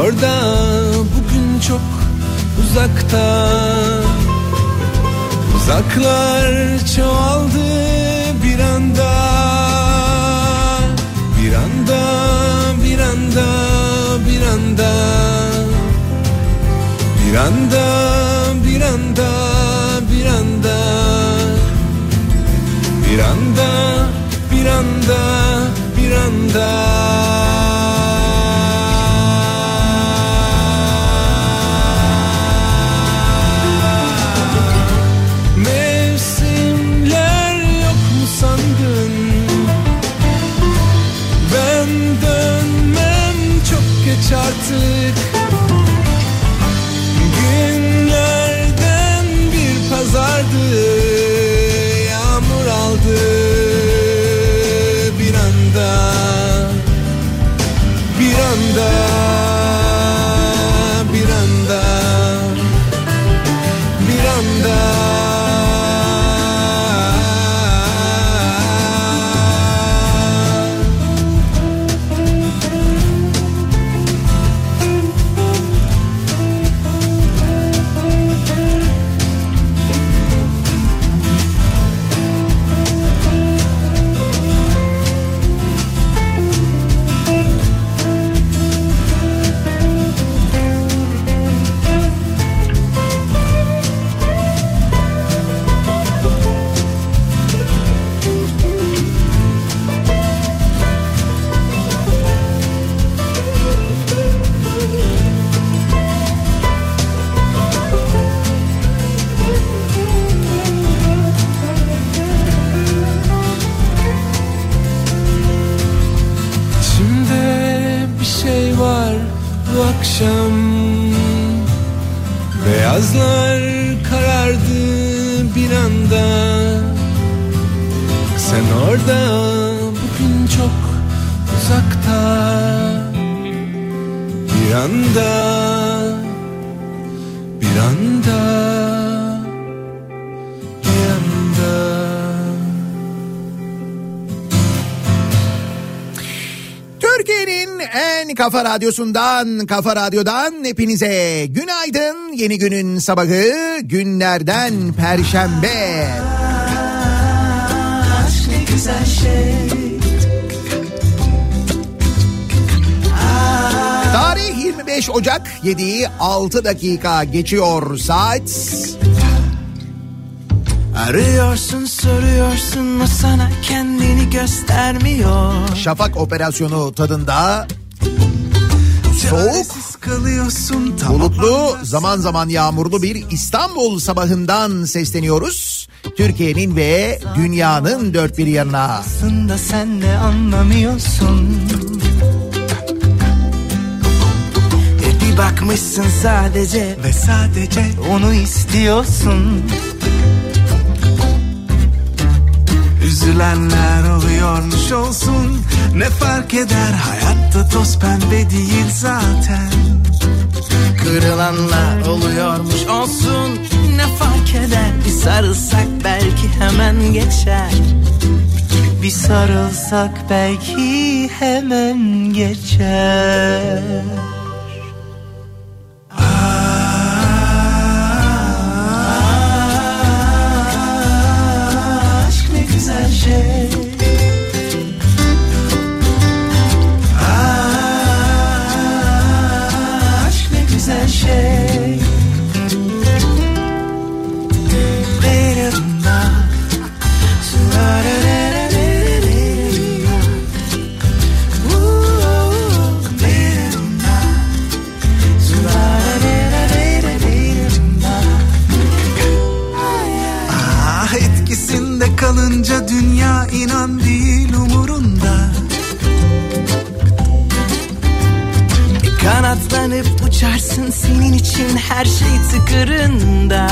Orada bugün çok uzakta. Uzaklar çoğaldı bir anda. Bir anda, bir anda, bir anda. Bir anda, bir anda, bir anda. Bir anda, bir anda, bir anda. Mevsimler artık bu akşam. Beyazlar karardı bir anda Sen orada çok uzakta. Bir anda Bir anda en kafa radyosundan, kafa radyodan hepinize günaydın. Yeni günün sabahı günlerden perşembe. Aşk ne güzel şey Tarih 25 Ocak 7'yi 6 dakika geçiyor saat. Arıyorsun soruyorsun o sana kendini göstermiyor Şafak operasyonu tadında soğuk, tamam bulutlu, zaman zaman yağmurlu bir İstanbul sabahından sesleniyoruz. Türkiye'nin ve dünyanın dört bir yanına. Aslında sen de anlamıyorsun E bir bakmışsın sadece ve sadece onu istiyorsun Üzülenler oluyormuş olsun. Ne fark eder? Hayatta toz pembe değil zaten. Kırılanlar oluyormuş olsun. Ne fark eder? Bir sarılsak belki hemen geçer. Bir sarılsak belki hemen geçer. Aşk güzel şey. Ah etkisinde kalınca dünya inan değil umurunda Kanatlanıp uçarsın senin için her şey tıkırında.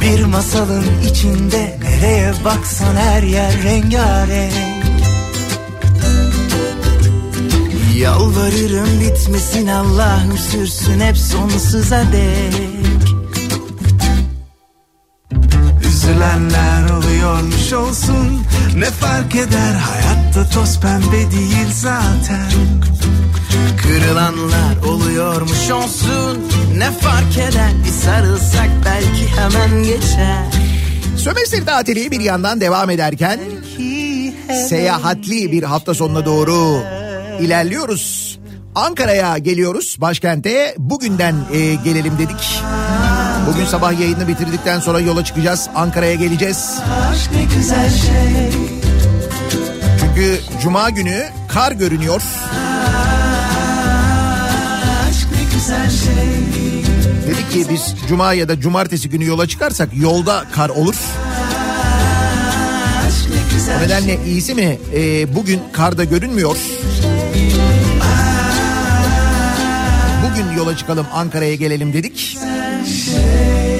Bir masalın içinde nereye baksan her yer rengarenk. Yalvarırım bitmesin Allah'ım sürsün hep sonsuza dek Üzülenler oluyormuş olsun Ne fark eder hayatta toz pembe değil zaten Kırılanlar oluyormuş olsun Ne fark eder bir sarılsak belki hemen geçer Sömestr tatili bir yandan devam ederken seyahatli bir hafta sonuna doğru ilerliyoruz. Ankara'ya geliyoruz başkente. Bugünden e, gelelim dedik. Bugün sabah yayını bitirdikten sonra yola çıkacağız. Ankara'ya geleceğiz. Şey Çünkü cuma günü kar görünüyor. Şey Dedik ki biz cuma ya da cumartesi günü yola çıkarsak yolda kar olur. O nedenle iyisi mi e, bugün karda görünmüyor. Bugün yola çıkalım Ankara'ya gelelim dedik.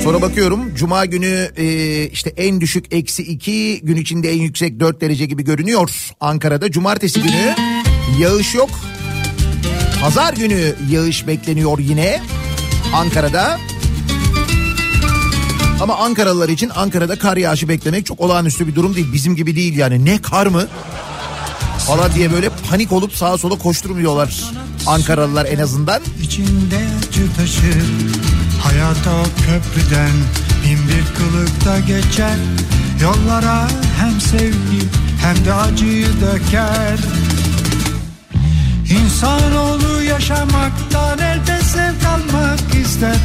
Sonra bakıyorum cuma günü e, işte en düşük eksi 2 gün içinde en yüksek 4 derece gibi görünüyor Ankara'da. Cumartesi günü yağış yok. Pazar günü yağış bekleniyor yine Ankara'da. Ama Ankaralılar için Ankara'da kar yağışı beklemek çok olağanüstü bir durum değil. Bizim gibi değil yani. Ne kar mı? Falan diye böyle panik olup sağa sola koşturmuyorlar Ankaralılar en azından. İçinde acı taşır Hayata o köprüden bin bir kılıkta geçer. Yollara hem sevgi hem de acıyı döker. İnsanoğlu yaşamaktan elde zevk almak ister.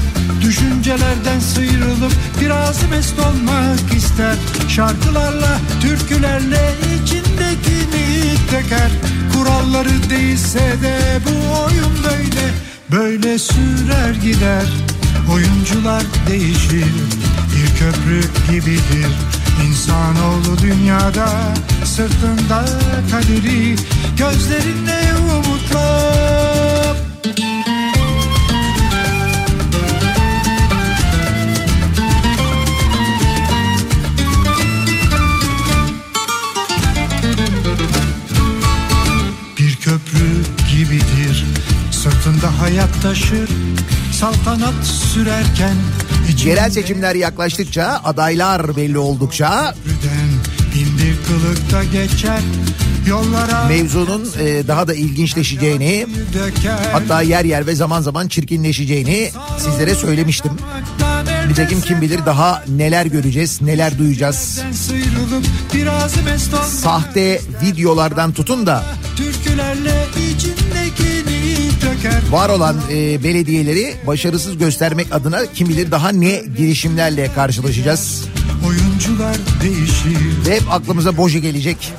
Düşüncelerden sıyrılıp biraz mest olmak ister. Şarkılarla, türkülerle içindekini döker Kuralları değilse de bu oyun böyle. Böyle sürer gider Oyuncular değişir Bir köprü gibidir. İnsanoğlu dünyada Sırtında kaderi Gözlerinde umutla Bir köprü gibidir. Sırtında hayat taşır saltanat sürerken Yerel seçimler yaklaştıkça, adaylar belli oldukça bir kılıkta geçer yollara mevzunun e, daha da ilginçleşeceğini hatta yer yer ve zaman zaman çirkinleşeceğini sizlere söylemiştim. Nitekim kim bilir daha neler göreceğiz, neler duyacağız. Sahte videolardan tutun da Türkülerle içindekini. Var olan e, belediyeleri başarısız göstermek adına kim bilir daha ne girişimlerle karşılaşacağız. Oyuncular değişir. Ve hep aklımıza boji gelecek.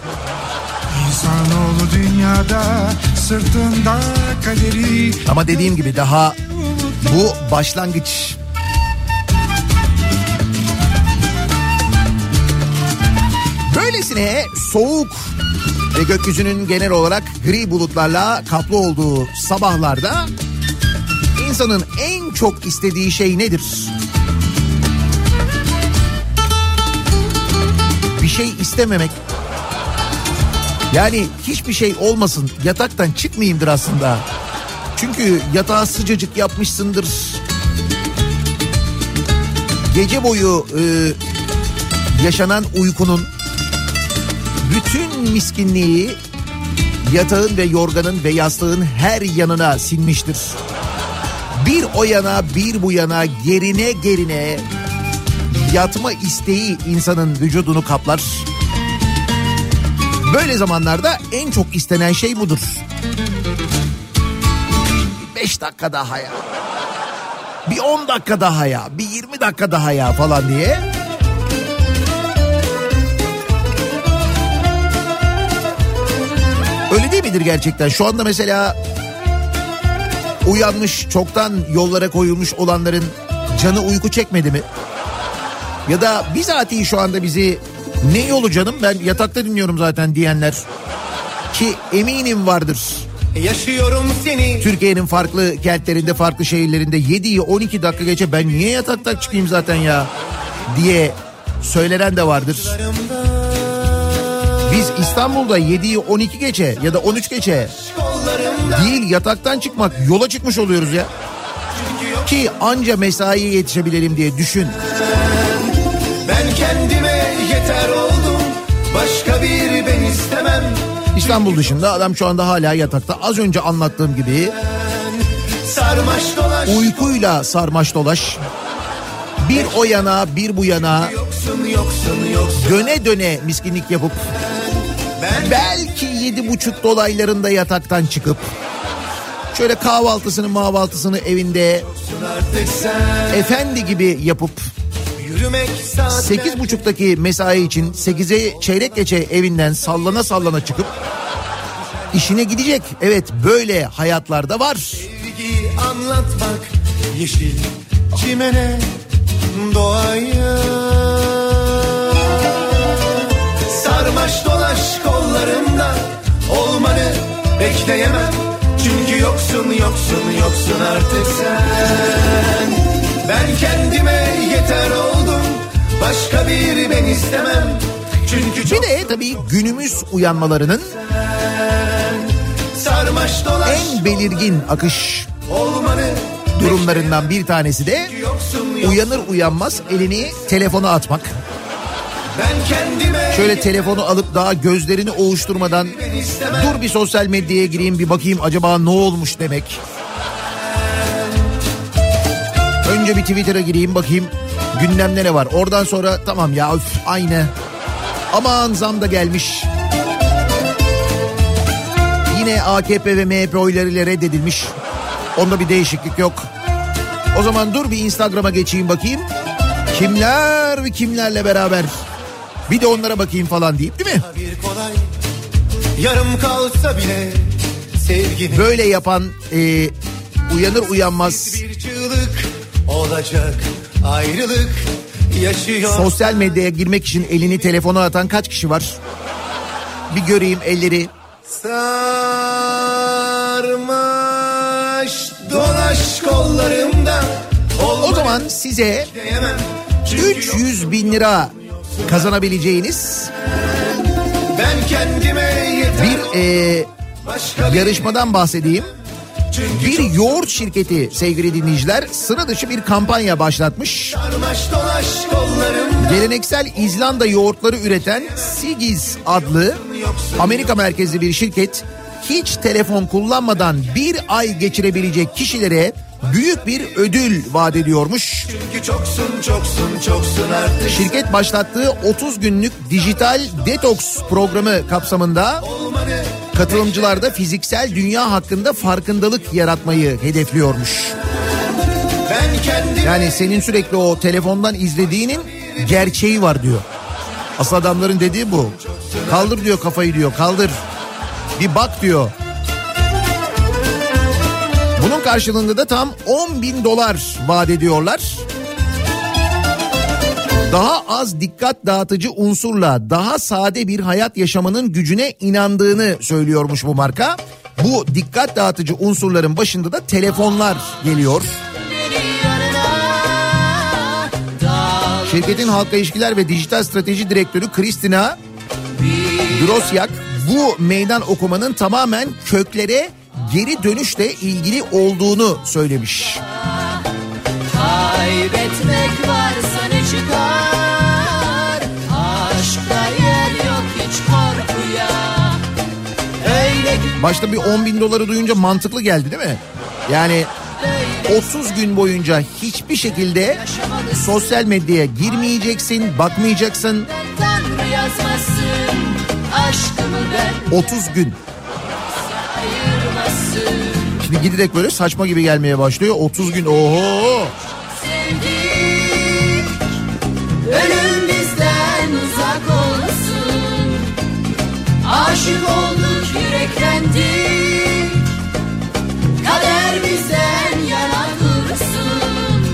İnsanoğlu dünyada sırtında kaderi. Ama dediğim gibi daha bu başlangıç. Böylesine soğuk ve gökyüzünün genel olarak gri bulutlarla kaplı olduğu sabahlarda insanın en çok istediği şey nedir? Bir şey istememek. Yani hiçbir şey olmasın yataktan çıkmayayımdır aslında. Çünkü yatağı sıcacık yapmışsındır. Gece boyu e, yaşanan uykunun bütün miskinliği yatağın ve yorganın ve yastığın her yanına sinmiştir. Bir o yana bir bu yana gerine gerine yatma isteği insanın vücudunu kaplar. Böyle zamanlarda en çok istenen şey budur. 5 dakika daha ya. Bir 10 dakika daha ya. Bir 20 dakika daha ya falan diye. Öyle değil midir gerçekten? Şu anda mesela uyanmış çoktan yollara koyulmuş olanların canı uyku çekmedi mi? Ya da bizatihi şu anda bizi ne yolu canım ben yatakta dinliyorum zaten diyenler ki eminim vardır. Yaşıyorum seni Türkiye'nin farklı kentlerinde farklı şehirlerinde 7'yi 12 dakika geçe ben niye yatakta çıkayım zaten ya diye söylenen de vardır. Biz İstanbul'da 7'yi 12 geçe ya da 13 geçe değil yataktan çıkmak yola çıkmış oluyoruz ya. Ki anca mesaiye yetişebilelim diye düşün. Ben kendime yeter oldum Başka bir ben istemem İstanbul dışında adam şu anda hala yatakta. Az önce anlattığım gibi Sarmaş dolaş uykuyla sarmaş dolaş. Bir o yana bir bu yana Yoksun yoksun yoksun döne döne miskinlik yapıp Ben belki yedi buçuk dolaylarında yataktan çıkıp şöyle kahvaltısını mahvaltısını evinde efendi gibi yapıp sekiz buçuktaki mesai için sekize çeyrek geçe evinden sallana sallana çıkıp işine gidecek. Evet böyle hayatlarda var. Sevgi anlatmak Yeşil çimene Doğaya Sarmaş dolaş kollarımda. Olmanı bekleyemem Çünkü yoksun yoksun yoksun artık sen. Ben kendime yeter oldum Başka bir ben istemem. Çünkü çok Bir de tabii günümüz uyanmalarının sarmaş dolaş en belirgin akış olmanı durumlarından bir tanesi de uyanır uyanmaz elini telefona atmak. Şöyle telefonu alıp daha gözlerini ovuşturmadan dur bir sosyal medyaya gireyim bir bakayım acaba ne olmuş demek. Önce bir Twitter'a gireyim bakayım gündemde ne var. Oradan sonra tamam ya üf, aynı. Aman zam da gelmiş. Yine AKP ve MHP oylarıyla reddedilmiş. Onda bir değişiklik yok. O zaman dur bir Instagram'a geçeyim bakayım. Kimler ve kimlerle beraber. Bir de onlara bakayım falan deyip değil mi? kolay yarım kalsa bile sevginin Böyle yapan e, uyanır uyanmaz bir çığlık olacak ayrılık yaşıyor sosyal medyaya girmek için elini telefona atan kaç kişi var? Bir göreyim elleri. sarmaş dolaş kollarımda O zaman size Olmayamam. Çünkü 300 bin lira kazanabileceğiniz ben kendime yeter bir e, yarışmadan bahsedeyim. Bir yoğurt şirketi sevgili dinleyiciler sıra dışı bir kampanya başlatmış. Geleneksel İzlanda yoğurtları üreten Sigiz adlı Amerika merkezli bir şirket hiç telefon kullanmadan bir ay geçirebilecek kişilere büyük bir ödül vaat ediyormuş. Çoksun çoksun çoksun. Şirket başlattığı 30 günlük dijital detoks programı kapsamında katılımcılarda fiziksel dünya hakkında farkındalık yaratmayı hedefliyormuş. Yani senin sürekli o telefondan izlediğinin gerçeği var diyor. Asıl adamların dediği bu. Kaldır diyor kafayı diyor kaldır. Bir bak diyor. Bunun karşılığında da tam 10 bin dolar vaat ediyorlar. Daha az dikkat dağıtıcı unsurla daha sade bir hayat yaşamanın gücüne inandığını söylüyormuş bu marka. Bu dikkat dağıtıcı unsurların başında da telefonlar geliyor. Şirketin halka ilişkiler ve dijital strateji direktörü Kristina Drosyak bu meydan okumanın tamamen köklere geri dönüşle ilgili olduğunu söylemiş. Kaybetmek varsa ne çıkar Aşkta yer yok hiç korkuya Öyle gün Başta bir 10 bin doları duyunca mantıklı geldi değil mi? Yani 30 gün boyunca hiçbir şekilde sosyal medyaya girmeyeceksin, bakmayacaksın. Tanrı yazmasın Aşkımı ben 30 gün. Şimdi giderek böyle saçma gibi gelmeye başlıyor. 30 gün oho. Sevdik Ölüm bizden uzak olsun Aşık olduk yüreklendik Kader bizden yana dursun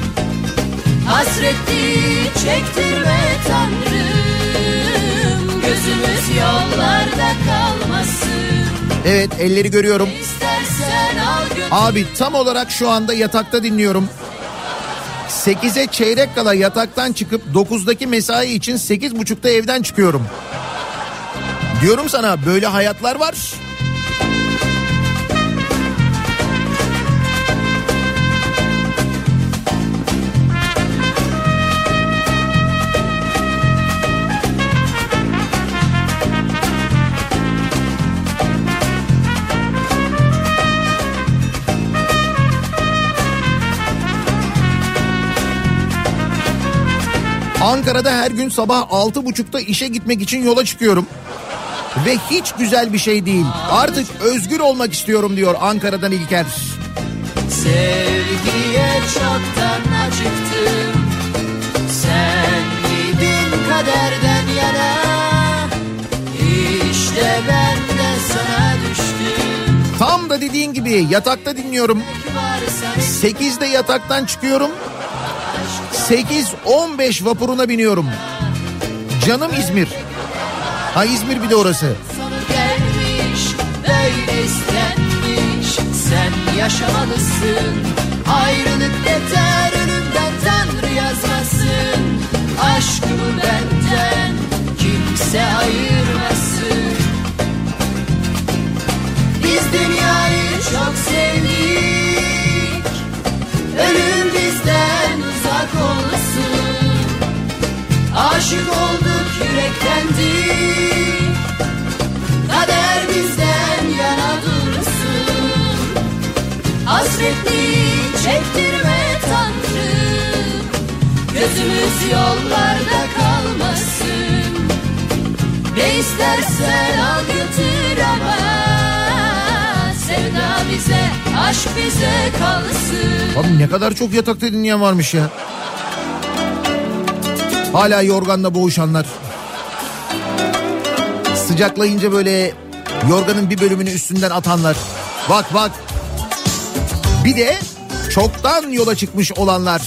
Hasretli çektirme Tanrım Gözümüz yollarda kalmasın Evet elleri görüyorum. İstersen Abi tam olarak şu anda yatakta dinliyorum. 8'e çeyrek kala yataktan çıkıp 9'daki mesai için 8.30'da evden çıkıyorum. Diyorum sana böyle hayatlar var. Ankara'da her gün sabah 6.30'da işe gitmek için yola çıkıyorum. Ve hiç güzel bir şey değil. Artık özgür olmak istiyorum diyor Ankara'dan İlker. Sevgiye çoktan acıktım Sen miydin kaderden yana İşte ben de sana düştüm Tam da dediğin gibi yatakta dinliyorum. Varsa 8'de yataktan çıkıyorum. 8.15 vapuruna biniyorum. Canım İzmir. Ha İzmir bir de orası. Sen yaşamalısın Ayrılık yeter önümden Tanrı yazmasın Aşkımı benden Kimse ayırmasın Biz dünyayı çok sevdik Ölüm bizden uzak olsun Aşık olduk yüreklendik Kader bizden yana dursun. Hasretli çektirme Tanrım Gözümüz yollarda kalmasın. Ne istersen al götür ama bize, aşk bize kalsın Abi ne kadar çok yatakta dinleyen varmış ya. Hala yorganla boğuşanlar. Sıcaklayınca böyle yorganın bir bölümünü üstünden atanlar. Bak bak. Bir de çoktan yola çıkmış olanlar.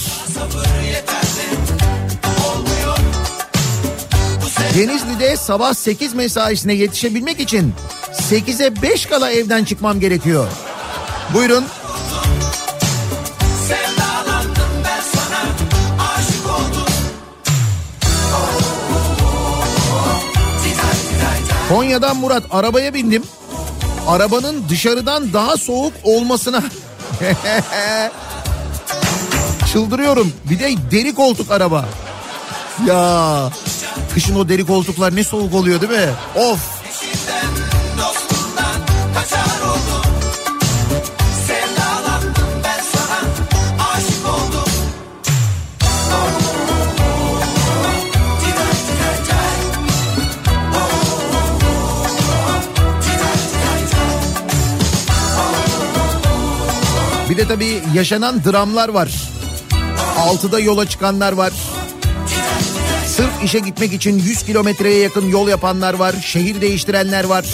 Denizli'de sabah 8 mesaisine yetişebilmek için 8'e 5 kala evden çıkmam gerekiyor. Buyurun. Konya'dan Murat arabaya bindim. arabanın dışarıdan daha soğuk olmasına çıldırıyorum. Bir de deri koltuk araba. Ya kışın o deri koltuklar ne soğuk oluyor değil mi? Of. De tabii yaşanan dramlar var. Altıda yola çıkanlar var. Sırf işe gitmek için 100 kilometreye yakın yol yapanlar var. Şehir değiştirenler var.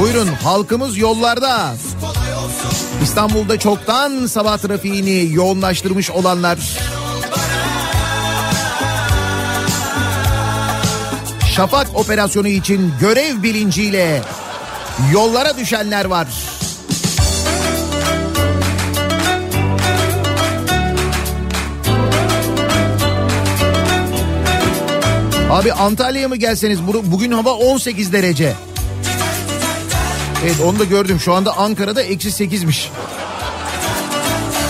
Buyurun halkımız yollarda. İstanbul'da çoktan sabah trafiğini yoğunlaştırmış olanlar. Şafak operasyonu için görev bilinciyle yollara düşenler var. Abi Antalya'ya mı gelseniz Bu- bugün hava 18 derece. Evet onu da gördüm şu anda Ankara'da eksi 8'miş.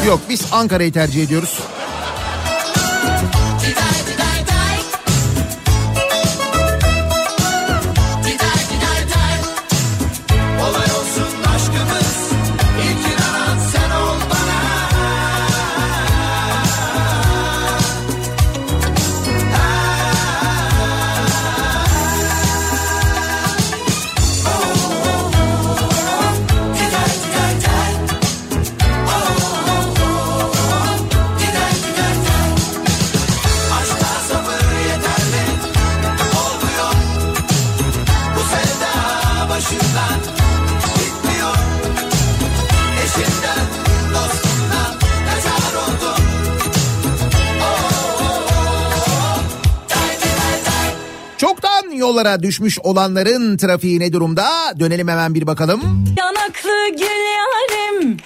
Yok biz Ankara'yı tercih ediyoruz. Düşmüş olanların trafiği ne durumda? Dönelim hemen bir bakalım. Yanaklı gül yarim,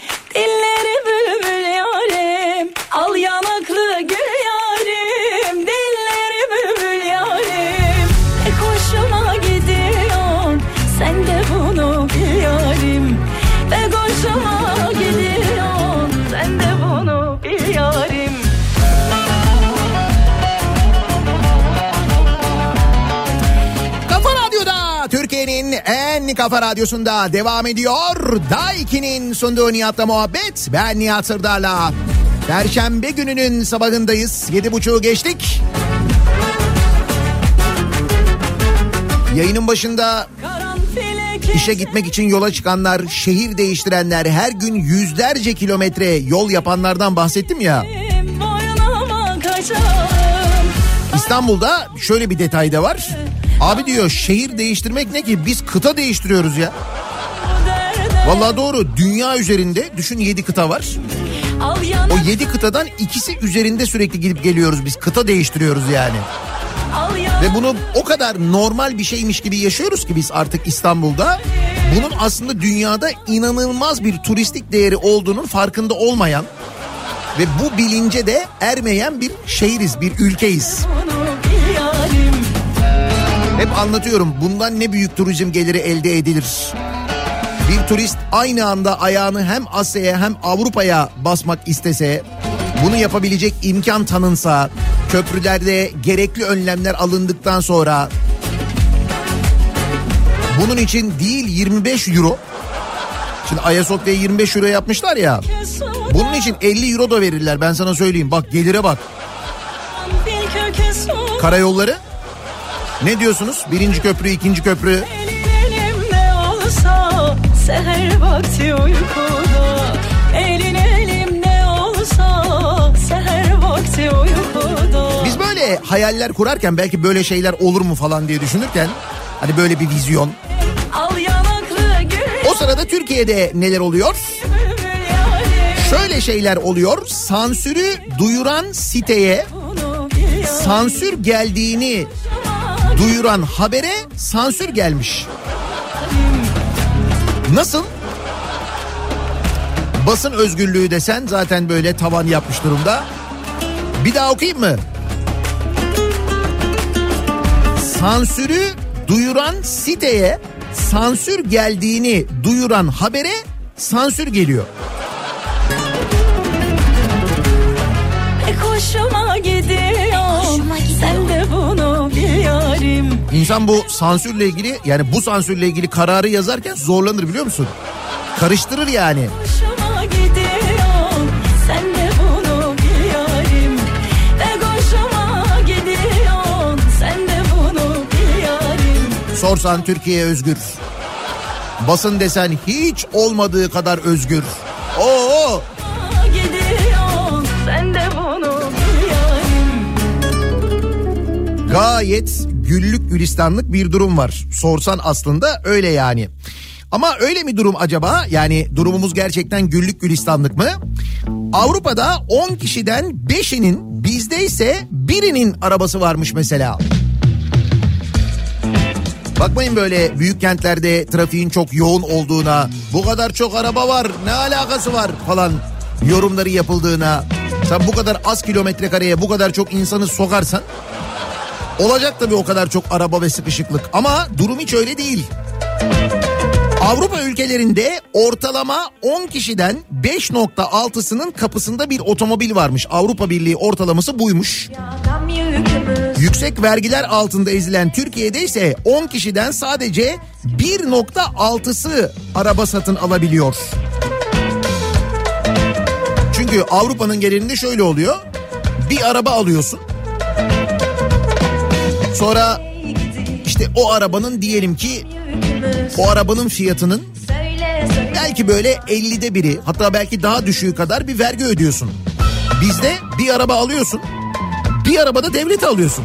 kafa radyosunda devam ediyor. Daiki'nin sunduğu Nihat'la muhabbet. Ben Nihat Sırdar'la. Perşembe gününün sabahındayız. Yedi buçuğu geçtik. Yayının başında işe gitmek için yola çıkanlar, şehir değiştirenler, her gün yüzlerce kilometre yol yapanlardan bahsettim ya. İstanbul'da şöyle bir detay da var. Abi diyor şehir değiştirmek ne ki biz kıta değiştiriyoruz ya. Vallahi doğru dünya üzerinde düşün 7 kıta var. O 7 kıtadan ikisi üzerinde sürekli gidip geliyoruz biz kıta değiştiriyoruz yani. Ve bunu o kadar normal bir şeymiş gibi yaşıyoruz ki biz artık İstanbul'da. Bunun aslında dünyada inanılmaz bir turistik değeri olduğunun farkında olmayan ve bu bilince de ermeyen bir şehiriz, bir ülkeyiz. Bunu. Hep anlatıyorum bundan ne büyük turizm geliri elde edilir. Bir turist aynı anda ayağını hem Asya'ya hem Avrupa'ya basmak istese, bunu yapabilecek imkan tanınsa, köprülerde gerekli önlemler alındıktan sonra bunun için değil 25 euro. Şimdi Ayasofya'yı 25 euro yapmışlar ya. Bunun için 50 euro da verirler ben sana söyleyeyim. Bak gelire bak. Karayolları ne diyorsunuz? Birinci köprü, ikinci köprü. olsa seher vakti uykuda elin elimde olsa seher vakti uykuda Biz böyle hayaller kurarken belki böyle şeyler olur mu falan diye düşünürken hani böyle bir vizyon. O sırada Türkiye'de neler oluyor? Şöyle şeyler oluyor. Sansürü duyuran siteye sansür geldiğini duyuran habere sansür gelmiş. Nasıl? Basın özgürlüğü desen zaten böyle tavan yapmış durumda. Bir daha okuyayım mı? sansürü duyuran siteye sansür geldiğini duyuran habere sansür geliyor. Pek hoşuma gidiyor. Sen de bunu yarim. İnsan bu sansürle ilgili yani bu sansürle ilgili kararı yazarken zorlanır biliyor musun? Karıştırır yani. Hoşuma gidiyor. Sen de bunu bil yarim. Pek hoşuma gidiyor. Sen de bunu bil yarim. Sorsan Türkiye özgür. Basın desen hiç olmadığı kadar özgür. Oo! Gayet güllük gülistanlık bir durum var. Sorsan aslında öyle yani. Ama öyle mi durum acaba? Yani durumumuz gerçekten güllük gülistanlık mı? Avrupa'da 10 kişiden 5'inin bizde ise birinin arabası varmış mesela. Bakmayın böyle büyük kentlerde trafiğin çok yoğun olduğuna, bu kadar çok araba var, ne alakası var falan yorumları yapıldığına. Sen bu kadar az kilometre kareye bu kadar çok insanı sokarsan olacak tabii o kadar çok araba ve sıkışıklık ama durum hiç öyle değil. Avrupa ülkelerinde ortalama 10 kişiden 5.6'sının kapısında bir otomobil varmış. Avrupa Birliği ortalaması buymuş. Yüksek vergiler altında ezilen Türkiye'de ise 10 kişiden sadece 1.6'sı araba satın alabiliyor. Çünkü Avrupa'nın genelinde şöyle oluyor. Bir araba alıyorsun. Sonra işte o arabanın diyelim ki o arabanın fiyatının belki böyle 50'de biri hatta belki daha düşüğü kadar bir vergi ödüyorsun. Bizde bir araba alıyorsun bir arabada devlete alıyorsun.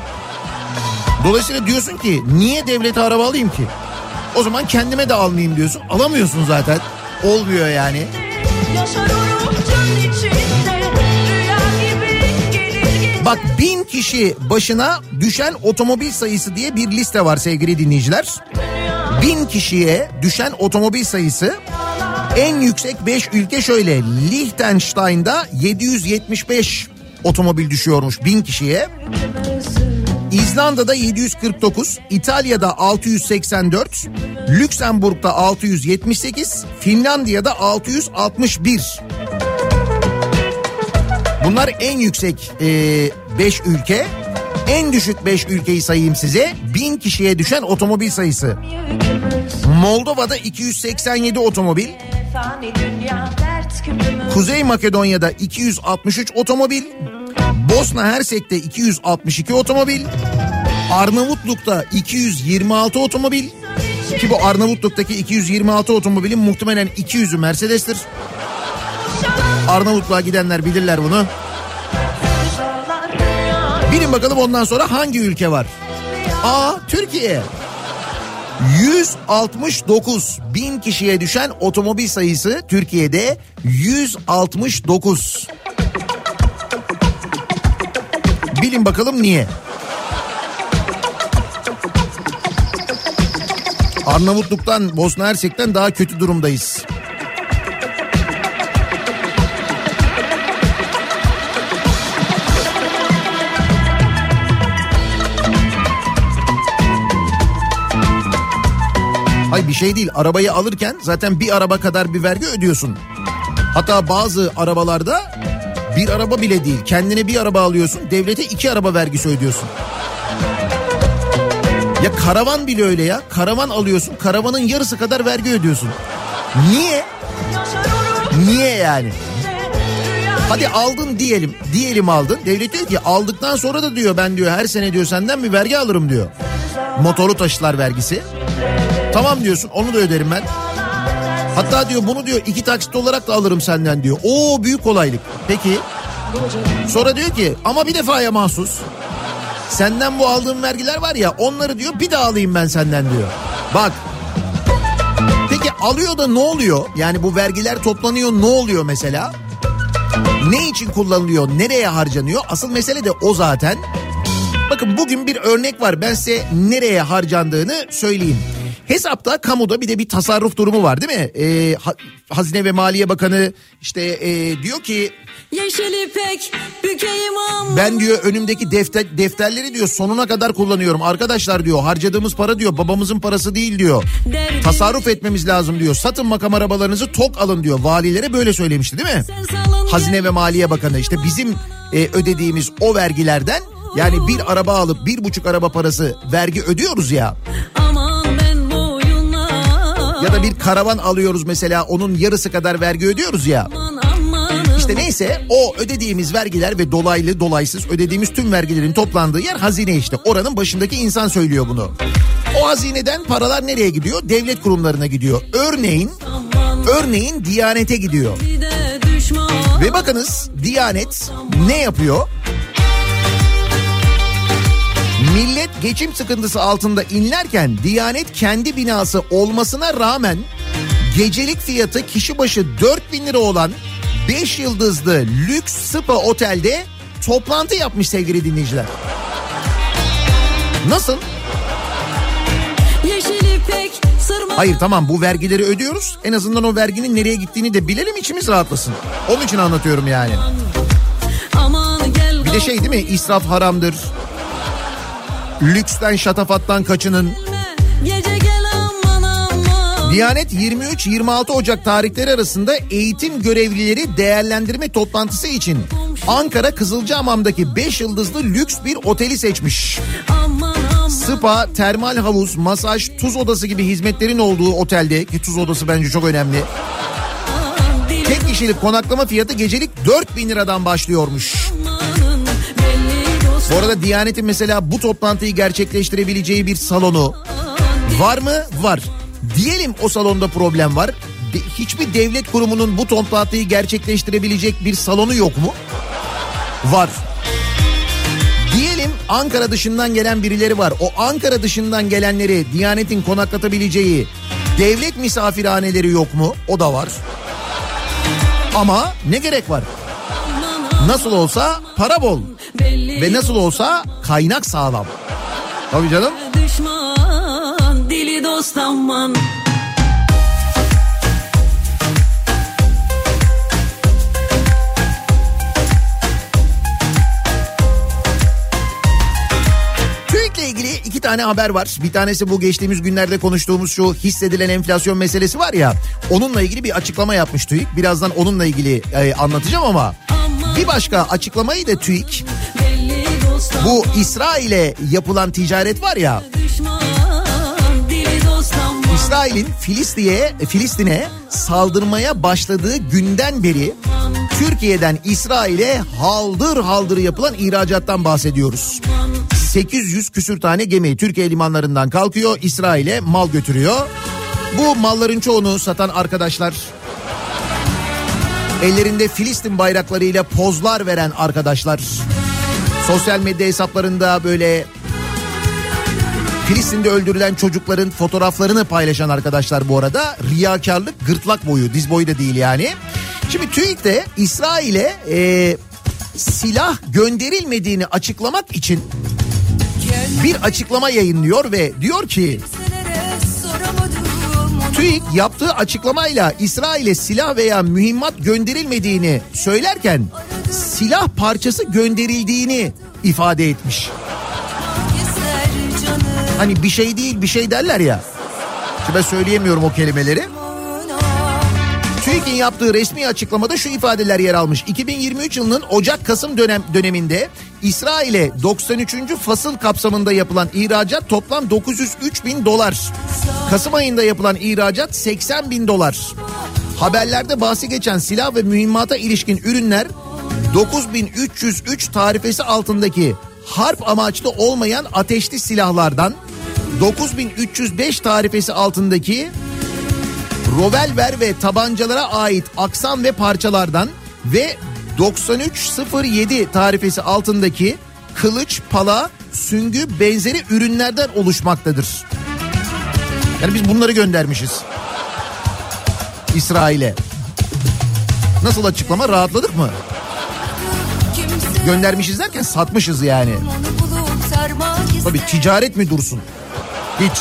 Dolayısıyla diyorsun ki niye devlete araba alayım ki? O zaman kendime de almayayım diyorsun. Alamıyorsun zaten. Olmuyor yani. Yaşarım Bak bin kişi başına düşen otomobil sayısı diye bir liste var sevgili dinleyiciler. Bin kişiye düşen otomobil sayısı en yüksek 5 ülke şöyle. Liechtenstein'da 775 otomobil düşüyormuş bin kişiye. İzlanda'da 749, İtalya'da 684, Lüksemburg'da 678, Finlandiya'da 661. Bunlar en yüksek 5 ülke. En düşük 5 ülkeyi sayayım size. 1000 kişiye düşen otomobil sayısı. Moldova'da 287 otomobil. Kuzey Makedonya'da 263 otomobil. Bosna Hersek'te 262 otomobil. Arnavutluk'ta 226 otomobil. Ki bu Arnavutluk'taki 226 otomobilin muhtemelen 200'ü Mercedes'tir. Arnavutluğa gidenler bilirler bunu. Bilin bakalım ondan sonra hangi ülke var? A. Türkiye. 169 bin kişiye düşen otomobil sayısı Türkiye'de 169. Bilin bakalım niye? Arnavutluk'tan Bosna Hersek'ten daha kötü durumdayız. Hayır bir şey değil arabayı alırken zaten bir araba kadar bir vergi ödüyorsun. Hatta bazı arabalarda bir araba bile değil kendine bir araba alıyorsun devlete iki araba vergisi ödüyorsun. Ya karavan bile öyle ya karavan alıyorsun karavanın yarısı kadar vergi ödüyorsun. Niye? Niye yani? Hadi aldın diyelim. Diyelim aldın. Devlet diyor ki aldıktan sonra da diyor ben diyor her sene diyor senden bir vergi alırım diyor. Motorlu taşıtlar vergisi. Tamam diyorsun onu da öderim ben. Hatta diyor bunu diyor iki taksit olarak da alırım senden diyor. Oo büyük kolaylık. Peki. Sonra diyor ki ama bir defaya mahsus. Senden bu aldığım vergiler var ya onları diyor bir daha alayım ben senden diyor. Bak. Peki alıyor da ne oluyor? Yani bu vergiler toplanıyor ne oluyor mesela? Ne için kullanılıyor? Nereye harcanıyor? Asıl mesele de o zaten. Bakın bugün bir örnek var. Ben size nereye harcandığını söyleyeyim. Hesapta kamuda bir de bir tasarruf durumu var değil mi? Ha- Hazine ve Maliye Bakanı işte e, diyor ki Yeşil ipek bükeyim ama ben diyor önümdeki defter, defterleri diyor sonuna kadar kullanıyorum. Arkadaşlar diyor harcadığımız para diyor babamızın parası değil diyor. Derdim Tasarruf etmemiz lazım diyor. Satın makam arabalarınızı tok alın diyor. Valilere böyle söylemişti değil mi? Hazine ve Maliye Bakanı işte bizim e, ödediğimiz o vergilerden yani bir araba alıp bir buçuk araba parası vergi ödüyoruz ya. Boyuna Ya da bir karavan alıyoruz mesela onun yarısı kadar vergi ödüyoruz ya. İşte neyse o ödediğimiz vergiler ve dolaylı dolaysız ödediğimiz tüm vergilerin toplandığı yer hazine işte. Oranın başındaki insan söylüyor bunu. O hazineden paralar nereye gidiyor? Devlet kurumlarına gidiyor. Örneğin, örneğin Diyanet'e gidiyor. Ve bakınız Diyanet ne yapıyor? Millet geçim sıkıntısı altında inlerken Diyanet kendi binası olmasına rağmen gecelik fiyatı kişi başı 4000 lira olan 5 yıldızlı lüks spa otelde toplantı yapmış sevgili dinleyiciler. Nasıl? Yeşil ipek sırma Hayır tamam bu vergileri ödüyoruz. En azından o verginin nereye gittiğini de bilelim içimiz rahatlasın. Onun için anlatıyorum yani. Bir de şey değil mi israf haramdır. Lüksten şatafattan kaçının. Aman aman Diyanet 23-26 Ocak tarihleri arasında eğitim görevlileri değerlendirme toplantısı için Ankara Kızılcahamam'daki 5 yıldızlı lüks bir oteli seçmiş. Aman aman Spa, termal havuz, masaj, tuz odası gibi hizmetlerin olduğu otelde ki tuz odası bence çok önemli. dili Tek kişilik konaklama fiyatı gecelik 4000 liradan başlıyormuş. dost Bu arada Diyanet'in mesela bu toplantıyı gerçekleştirebileceği bir salonu var mı? Var. Diyelim o salonda problem var. De- Hiçbir devlet kurumunun bu toplantıyı gerçekleştirebilecek bir salonu yok mu? Var. Diyelim Ankara dışından gelen birileri var. O Ankara dışından gelenleri Diyanet'in konaklatabileceği devlet misafirhaneleri yok mu? O da var. Ama ne gerek var? Nasıl olsa para bol ve nasıl olsa kaynak sağlam. Tabii canım. düşman dili dost aman tane haber var. Bir tanesi bu geçtiğimiz günlerde konuştuğumuz şu hissedilen enflasyon meselesi var ya. Onunla ilgili bir açıklama yapmış TÜİK. Birazdan onunla ilgili e, anlatacağım ama bir başka açıklamayı da TÜİK bu İsrail'e yapılan ticaret var ya. İsrail'in Filistin'e Filistin'e saldırmaya başladığı günden beri Türkiye'den İsrail'e haldır haldır yapılan ihracattan bahsediyoruz. 800 küsür tane gemi Türkiye limanlarından kalkıyor İsrail'e mal götürüyor. Bu malların çoğunu satan arkadaşlar ellerinde Filistin bayraklarıyla pozlar veren arkadaşlar sosyal medya hesaplarında böyle Filistin'de öldürülen çocukların fotoğraflarını paylaşan arkadaşlar bu arada riyakarlık gırtlak boyu diz boyu da değil yani. Şimdi TÜİK de İsrail'e e, silah gönderilmediğini açıklamak için bir açıklama yayınlıyor ve diyor ki TÜİK yaptığı açıklamayla İsrail'e silah veya mühimmat gönderilmediğini söylerken silah parçası gönderildiğini ifade etmiş. Hani bir şey değil bir şey derler ya. Şimdi ben söyleyemiyorum o kelimeleri. TÜİK'in yaptığı resmi açıklamada şu ifadeler yer almış. 2023 yılının Ocak-Kasım dönem döneminde İsrail'e 93. fasıl kapsamında yapılan ihracat toplam 903 bin dolar. Kasım ayında yapılan ihracat 80 bin dolar. Haberlerde bahsi geçen silah ve mühimmata ilişkin ürünler 9303 tarifesi altındaki harp amaçlı olmayan ateşli silahlardan 9305 tarifesi altındaki rovelver ve tabancalara ait aksam ve parçalardan ve 9307 tarifesi altındaki kılıç, pala, süngü benzeri ürünlerden oluşmaktadır. Yani biz bunları göndermişiz. İsrail'e. Nasıl açıklama rahatladık mı? Göndermişiz derken satmışız yani. Tabii ticaret mi dursun? Hiç.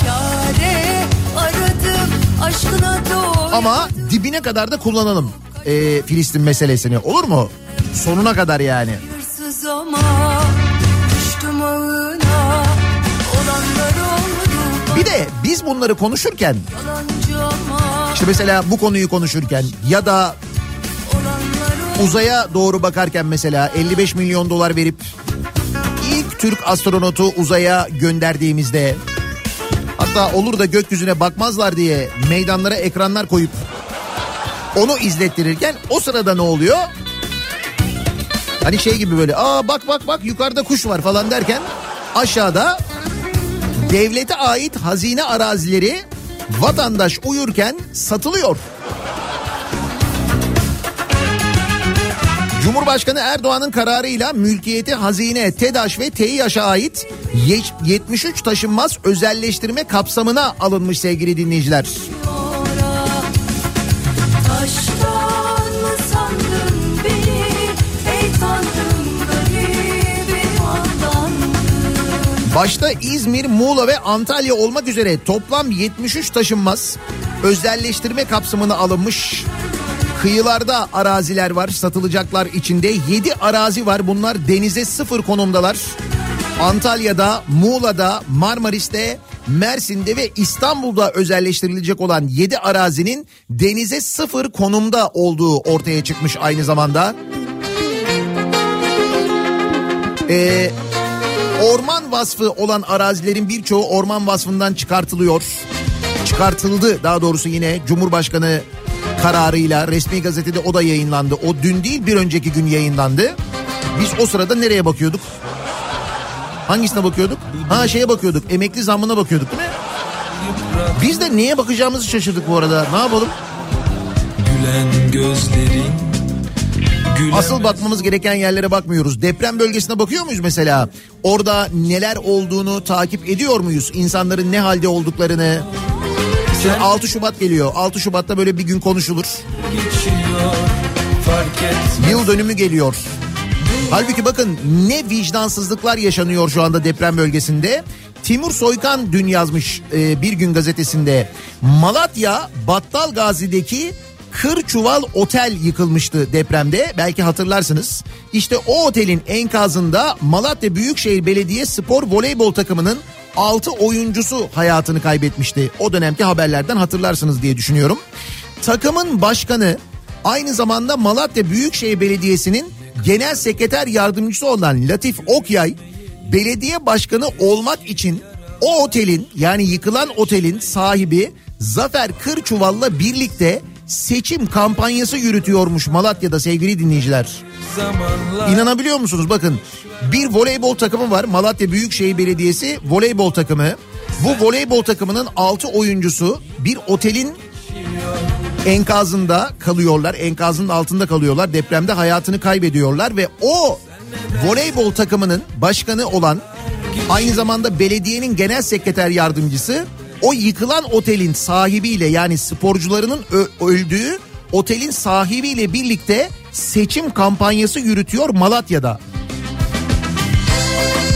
Çare Aşkına doy Ama dibine kadar da kullanalım e, Filistin meselesini olur mu? Sonuna kadar yani. Bir de biz bunları konuşurken işte mesela bu konuyu konuşurken ya da uzaya doğru bakarken mesela 55 milyon dolar verip ilk Türk astronotu uzaya gönderdiğimizde hatta olur da gökyüzüne bakmazlar diye meydanlara ekranlar koyup onu izlettirirken o sırada ne oluyor? Hani şey gibi böyle aa bak bak bak yukarıda kuş var falan derken aşağıda devlete ait hazine arazileri vatandaş uyurken satılıyor. Cumhurbaşkanı Erdoğan'ın kararıyla mülkiyeti hazine, TEDAŞ ve TEİAŞ'a ait ye- 73 taşınmaz özelleştirme kapsamına alınmış sevgili dinleyiciler. Başta İzmir, Muğla ve Antalya olmak üzere toplam 73 taşınmaz özelleştirme kapsamına alınmış. Kıyılarda araziler var satılacaklar içinde 7 arazi var bunlar denize sıfır konumdalar. Antalya'da, Muğla'da, Marmaris'te, Mersin'de ve İstanbul'da özelleştirilecek olan 7 arazinin denize sıfır konumda olduğu ortaya çıkmış aynı zamanda. Ee, orman vasfı olan arazilerin birçoğu orman vasfından çıkartılıyor. Çıkartıldı daha doğrusu yine Cumhurbaşkanı kararıyla resmi gazetede o da yayınlandı. O dün değil bir önceki gün yayınlandı. Biz o sırada nereye bakıyorduk? Hangisine bakıyorduk? Ha şeye bakıyorduk. Emekli zammına bakıyorduk değil mi? Biz de neye bakacağımızı şaşırdık bu arada. Ne yapalım? Gülen gözlerin gülen Asıl bakmamız gereken yerlere bakmıyoruz. Deprem bölgesine bakıyor muyuz mesela? Orada neler olduğunu takip ediyor muyuz? İnsanların ne halde olduklarını. Şimdi 6 Şubat geliyor. 6 Şubat'ta böyle bir gün konuşulur. geçiyor Yıl dönümü geliyor. Halbuki bakın ne vicdansızlıklar yaşanıyor şu anda deprem bölgesinde. Timur Soykan dün yazmış e, bir gün gazetesinde. Malatya Battal Gazi'deki Kır Çuval Otel yıkılmıştı depremde. Belki hatırlarsınız. İşte o otelin enkazında Malatya Büyükşehir Belediye Spor Voleybol takımının 6 oyuncusu hayatını kaybetmişti. O dönemki haberlerden hatırlarsınız diye düşünüyorum. Takımın başkanı aynı zamanda Malatya Büyükşehir Belediyesi'nin genel sekreter yardımcısı olan Latif Okyay belediye başkanı olmak için o otelin yani yıkılan otelin sahibi Zafer Kırçuval'la birlikte seçim kampanyası yürütüyormuş Malatya'da sevgili dinleyiciler. İnanabiliyor musunuz? Bakın bir voleybol takımı var. Malatya Büyükşehir Belediyesi voleybol takımı. Bu voleybol takımının 6 oyuncusu bir otelin enkazında kalıyorlar. Enkazın altında kalıyorlar. Depremde hayatını kaybediyorlar ve o voleybol takımının başkanı olan aynı zamanda belediyenin genel sekreter yardımcısı o yıkılan otelin sahibiyle yani sporcularının öldüğü otelin sahibiyle birlikte seçim kampanyası yürütüyor Malatya'da.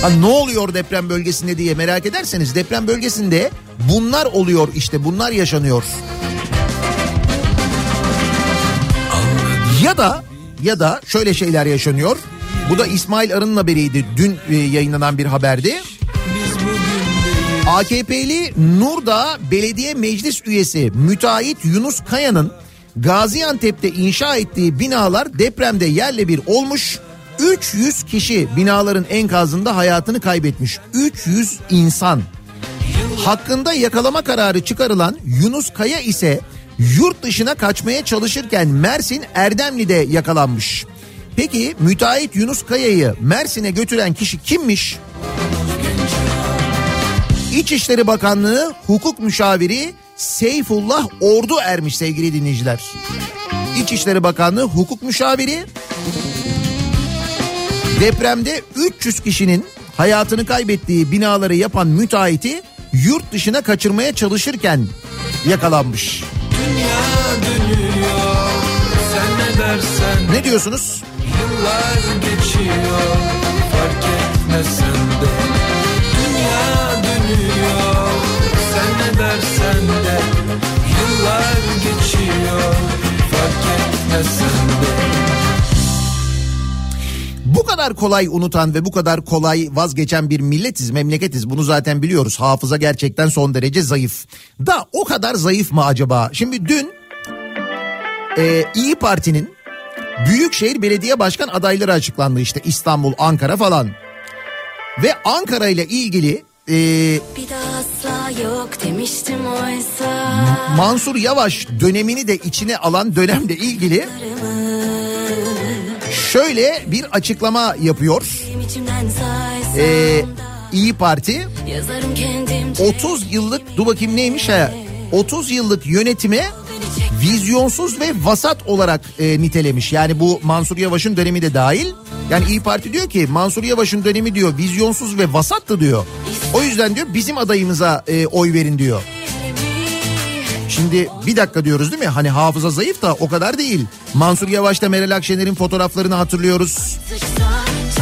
Ha, ne oluyor deprem bölgesinde diye merak ederseniz deprem bölgesinde bunlar oluyor işte bunlar yaşanıyor. Ya da ya da şöyle şeyler yaşanıyor. Bu da İsmail Arı'nın haberiydi. Dün e, yayınlanan bir haberdi. AKP'li Nurdağ Belediye Meclis Üyesi müteahhit Yunus Kaya'nın Gaziantep'te inşa ettiği binalar depremde yerle bir olmuş. 300 kişi binaların enkazında hayatını kaybetmiş. 300 insan. Hakkında yakalama kararı çıkarılan Yunus Kaya ise yurt dışına kaçmaya çalışırken Mersin Erdemli'de yakalanmış. Peki müteahhit Yunus Kaya'yı Mersin'e götüren kişi kimmiş? İçişleri Bakanlığı hukuk müşaviri Seyfullah Ordu ermiş sevgili dinleyiciler. İçişleri Bakanlığı hukuk müşaviri depremde 300 kişinin hayatını kaybettiği binaları yapan müteahhiti yurt dışına kaçırmaya çalışırken yakalanmış. dünya dönüyor sen ne dersen Ne diyorsunuz? Yıllar geçiyor fark etmesen kadar kolay unutan ve bu kadar kolay vazgeçen bir milletiz, memleketiz. Bunu zaten biliyoruz. Hafıza gerçekten son derece zayıf. Da o kadar zayıf mı acaba? Şimdi dün e, İyi Parti'nin Büyükşehir Belediye Başkan adayları açıklandı işte İstanbul, Ankara falan. Ve Ankara ile ilgili e, Bir daha asla yok demiştim oysa Mansur Yavaş dönemini de içine alan dönemle ilgili şöyle bir açıklama yapıyor. Ee, İyi Parti Yazarım kendimce 30 yıllık dur bakayım neymiş ha 30 yıllık yönetime vizyonsuz ve vasat olarak e, nitelemiş. Yani bu Mansur Yavaş'ın dönemi de dahil. Yani İyi Parti diyor ki Mansur Yavaş'ın dönemi diyor vizyonsuz ve vasattı diyor. O yüzden diyor bizim adayımıza e, oy verin diyor. Şimdi bir dakika diyoruz değil mi? Hani hafıza zayıf da o kadar değil. Mansur Yavaş'ta Meral Akşener'in fotoğraflarını hatırlıyoruz.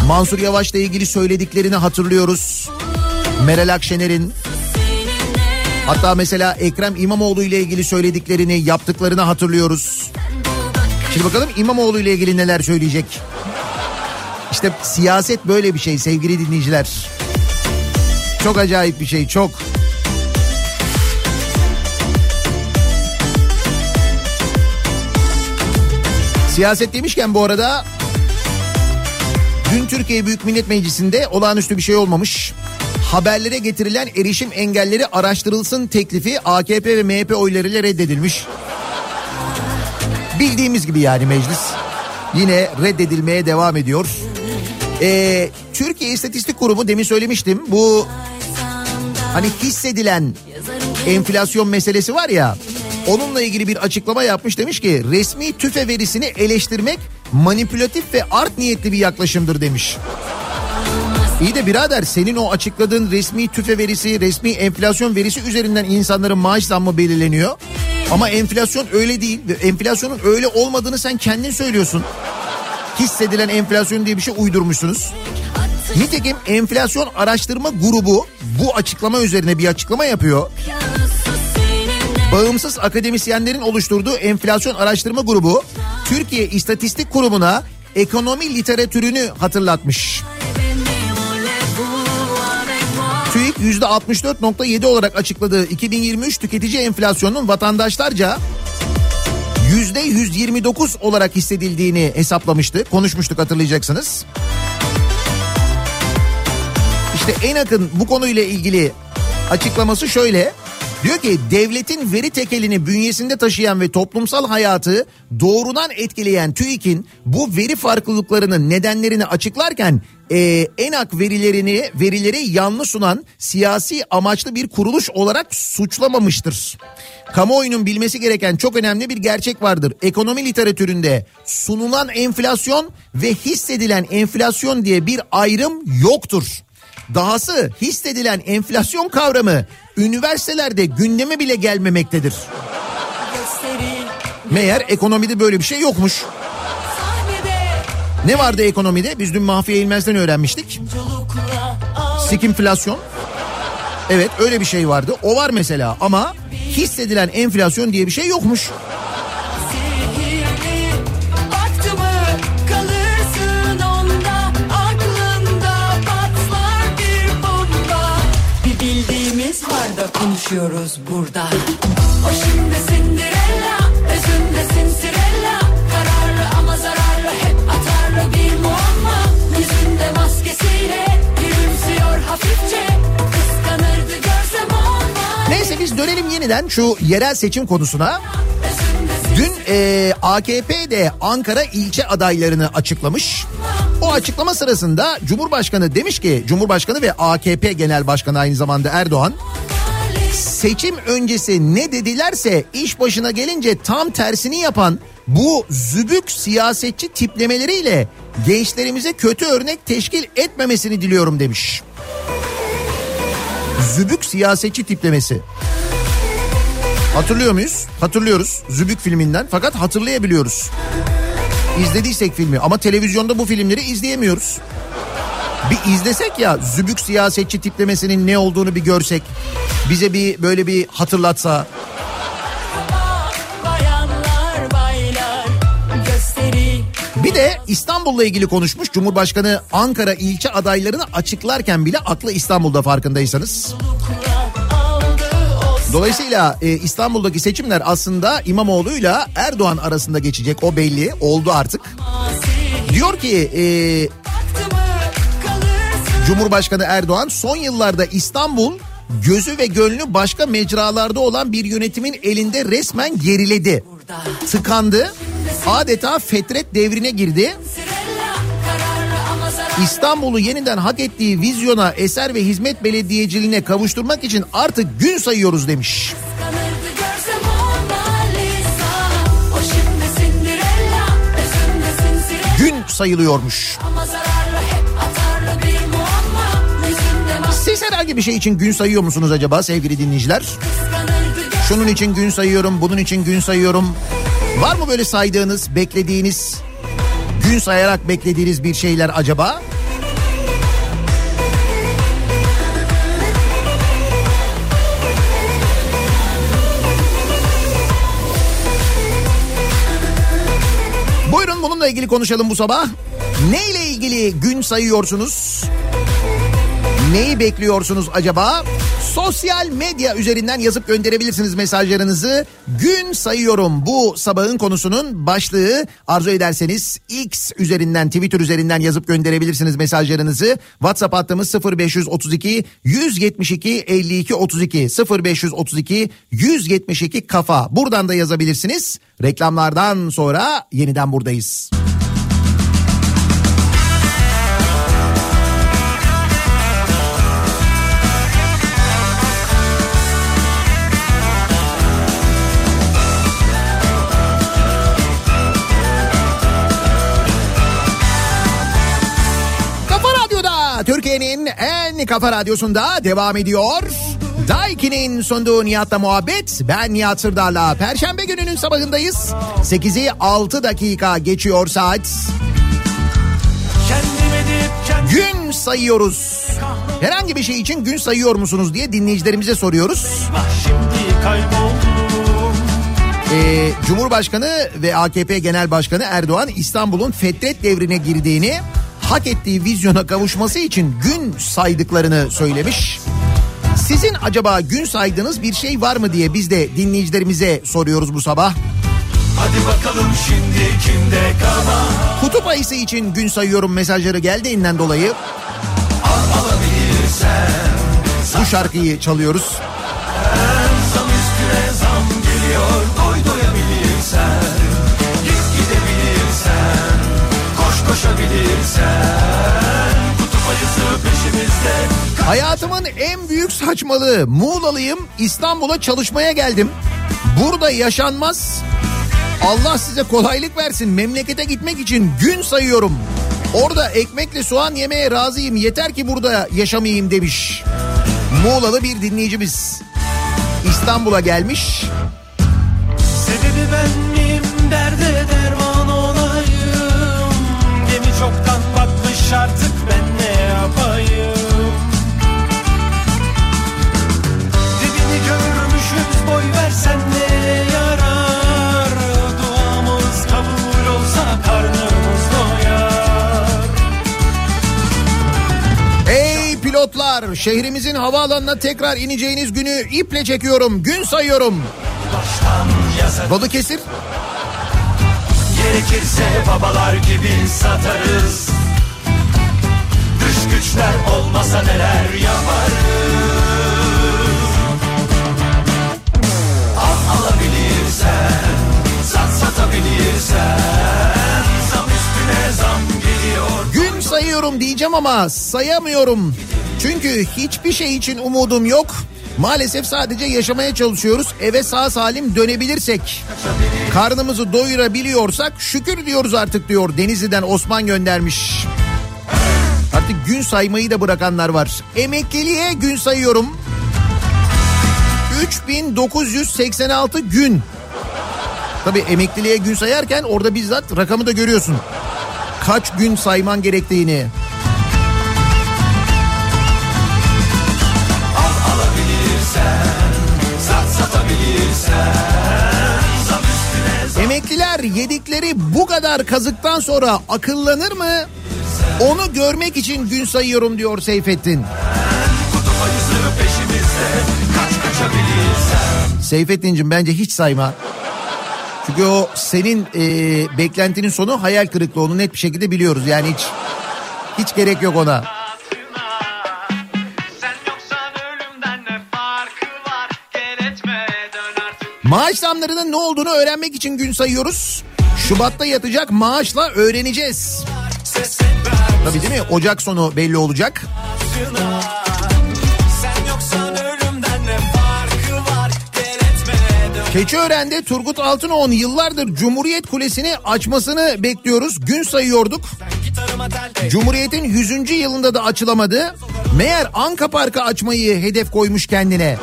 Mansur Yavaş'la ilgili söylediklerini hatırlıyoruz. Meral Akşener'in hatta mesela Ekrem İmamoğlu ile ilgili söylediklerini, yaptıklarını hatırlıyoruz. Şimdi bakalım İmamoğlu ile ilgili neler söyleyecek. İşte siyaset böyle bir şey sevgili dinleyiciler. Çok acayip bir şey, çok. Siyaset demişken bu arada dün Türkiye Büyük Millet Meclisi'nde olağanüstü bir şey olmamış. Haberlere getirilen erişim engelleri araştırılsın teklifi AKP ve MHP oylarıyla reddedilmiş. Bildiğimiz gibi yani meclis yine reddedilmeye devam ediyor. Ee, Türkiye İstatistik Kurumu demin söylemiştim bu hani hissedilen enflasyon meselesi var ya onunla ilgili bir açıklama yapmış demiş ki resmi tüfe verisini eleştirmek manipülatif ve art niyetli bir yaklaşımdır demiş. İyi de birader senin o açıkladığın resmi tüfe verisi, resmi enflasyon verisi üzerinden insanların maaş zammı belirleniyor. Ama enflasyon öyle değil. Enflasyonun öyle olmadığını sen kendin söylüyorsun. Hissedilen enflasyon diye bir şey uydurmuşsunuz. Nitekim enflasyon araştırma grubu bu açıklama üzerine bir açıklama yapıyor. Bağımsız akademisyenlerin oluşturduğu enflasyon araştırma grubu Türkiye İstatistik Kurumu'na ekonomi literatürünü hatırlatmış. TÜİK %64.7 olarak açıkladığı 2023 tüketici enflasyonunun vatandaşlarca %129 olarak hissedildiğini hesaplamıştı. Konuşmuştuk hatırlayacaksınız. İşte en yakın bu konuyla ilgili açıklaması şöyle. Diyor ki devletin veri tekelini bünyesinde taşıyan ve toplumsal hayatı doğrudan etkileyen TÜİK'in bu veri farklılıklarının nedenlerini açıklarken e, ENAK verilerini verileri yanlış sunan siyasi amaçlı bir kuruluş olarak suçlamamıştır. Kamuoyunun bilmesi gereken çok önemli bir gerçek vardır. Ekonomi literatüründe sunulan enflasyon ve hissedilen enflasyon diye bir ayrım yoktur. Dahası hissedilen enflasyon kavramı üniversitelerde gündeme bile gelmemektedir. Meğer ekonomide böyle bir şey yokmuş. Ne vardı ekonomide? Biz dün Mahfiye İlmez'den öğrenmiştik. Sikimflasyon. Evet öyle bir şey vardı. O var mesela ama hissedilen enflasyon diye bir şey yokmuş. Bildiğimiz var da konuşuyoruz burada. O şimdi Cinderella Özünde Cinderella Kararlı ama zararlı Hep atarlı bir muamma Yüzünde maskesiyle Gülümsüyor hafifçe Kıskanırdı görsem olmaz Neyse biz dönelim yeniden şu yerel seçim konusuna. Dün e, AKP de Ankara ilçe adaylarını açıklamış. O açıklama sırasında Cumhurbaşkanı demiş ki Cumhurbaşkanı ve AKP Genel Başkanı aynı zamanda Erdoğan seçim öncesi ne dedilerse iş başına gelince tam tersini yapan bu zübük siyasetçi tiplemeleriyle gençlerimize kötü örnek teşkil etmemesini diliyorum demiş. Zübük siyasetçi tiplemesi. Hatırlıyor muyuz? Hatırlıyoruz Zübük filminden fakat hatırlayabiliyoruz. İzlediysek filmi ama televizyonda bu filmleri izleyemiyoruz. Bir izlesek ya Zübük siyasetçi tiplemesinin ne olduğunu bir görsek. Bize bir böyle bir hatırlatsa. Bir de İstanbul'la ilgili konuşmuş. Cumhurbaşkanı Ankara ilçe adaylarını açıklarken bile aklı İstanbul'da farkındaysanız. Dolayısıyla e, İstanbul'daki seçimler aslında İmamoğlu'yla Erdoğan arasında geçecek o belli oldu artık. Diyor ki e, Cumhurbaşkanı Erdoğan son yıllarda İstanbul gözü ve gönlü başka mecralarda olan bir yönetimin elinde resmen geriledi. Tıkandı. Adeta fetret devrine girdi. İstanbul'u yeniden hak ettiği vizyona, eser ve hizmet belediyeciliğine kavuşturmak için artık gün sayıyoruz demiş. Gün sayılıyormuş. Siz herhangi bir şey için gün sayıyor musunuz acaba sevgili dinleyiciler? Şunun için gün sayıyorum, bunun için gün sayıyorum. Var mı böyle saydığınız, beklediğiniz, gün sayarak beklediğiniz bir şeyler acaba? Buyurun bununla ilgili konuşalım bu sabah. Ne ile ilgili gün sayıyorsunuz? Neyi bekliyorsunuz acaba? Sosyal medya üzerinden yazıp gönderebilirsiniz mesajlarınızı. Gün sayıyorum bu sabahın konusunun başlığı. Arzu ederseniz X üzerinden Twitter üzerinden yazıp gönderebilirsiniz mesajlarınızı. WhatsApp hattımız 0532 172 52 32 0532 172 kafa. Buradan da yazabilirsiniz. Reklamlardan sonra yeniden buradayız. En kafa radyosunda devam ediyor. Daiki'nin sunduğu Nihat'la muhabbet. Ben Nihat Sırdar'la. Perşembe gününün sabahındayız. 8'i 6 dakika geçiyor saat. Gün sayıyoruz. Herhangi bir şey için gün sayıyor musunuz diye dinleyicilerimize soruyoruz. Ee, Cumhurbaşkanı ve AKP Genel Başkanı Erdoğan İstanbul'un fetret devrine girdiğini hak ettiği vizyona kavuşması için gün saydıklarını söylemiş. Sizin acaba gün saydığınız bir şey var mı diye biz de dinleyicilerimize soruyoruz bu sabah. Hadi bakalım şimdi kimde kalan Kutup ayısı için gün sayıyorum mesajları geldiğinden dolayı alabilirsen bu şarkıyı çalıyoruz. Peşimizde Hayatımın en büyük saçmalığı Muğla'lıyım İstanbul'a çalışmaya geldim. Burada yaşanmaz. Allah size kolaylık versin memlekete gitmek için gün sayıyorum. Orada ekmekle soğan yemeye razıyım yeter ki burada yaşamayayım demiş. Muğla'lı bir dinleyicimiz. İstanbul'a gelmiş. Sebebi ben pilotlar şehrimizin havaalanına tekrar ineceğiniz günü iple çekiyorum gün sayıyorum. Balıkesir. Gerekirse babalar gibi satarız. Dış güçler olmasa neler yaparız? Al alabilirsen Sat satabilirsen. Zam üstüne zam geliyor. Gün sayıyorum diyeceğim ama sayamıyorum. Çünkü hiçbir şey için umudum yok. Maalesef sadece yaşamaya çalışıyoruz. Eve sağ salim dönebilirsek, karnımızı doyurabiliyorsak şükür diyoruz artık diyor. Denizli'den Osman göndermiş. Artık gün saymayı da bırakanlar var. Emekliliğe gün sayıyorum. 3986 gün. Tabii emekliliğe gün sayarken orada bizzat rakamı da görüyorsun. Kaç gün sayman gerektiğini. Yedikleri bu kadar kazıktan sonra akıllanır mı? Onu görmek için gün sayıyorum diyor Seyfettin. Seyfettin'cim bence hiç sayma. Çünkü o senin e, beklentinin sonu hayal kırıklığı onu net bir şekilde biliyoruz. Yani hiç hiç gerek yok ona. Maaş zamlarının ne olduğunu öğrenmek için gün sayıyoruz. Şubat'ta yatacak maaşla öğreneceğiz. Tabii değil mi? Ocak sonu belli olacak. Keçiören'de Turgut Altınoğlu'nun yıllardır Cumhuriyet Kulesi'ni açmasını bekliyoruz. Gün sayıyorduk. Cumhuriyet'in 100. yılında da açılamadı. Meğer Anka Park'ı açmayı hedef koymuş kendine.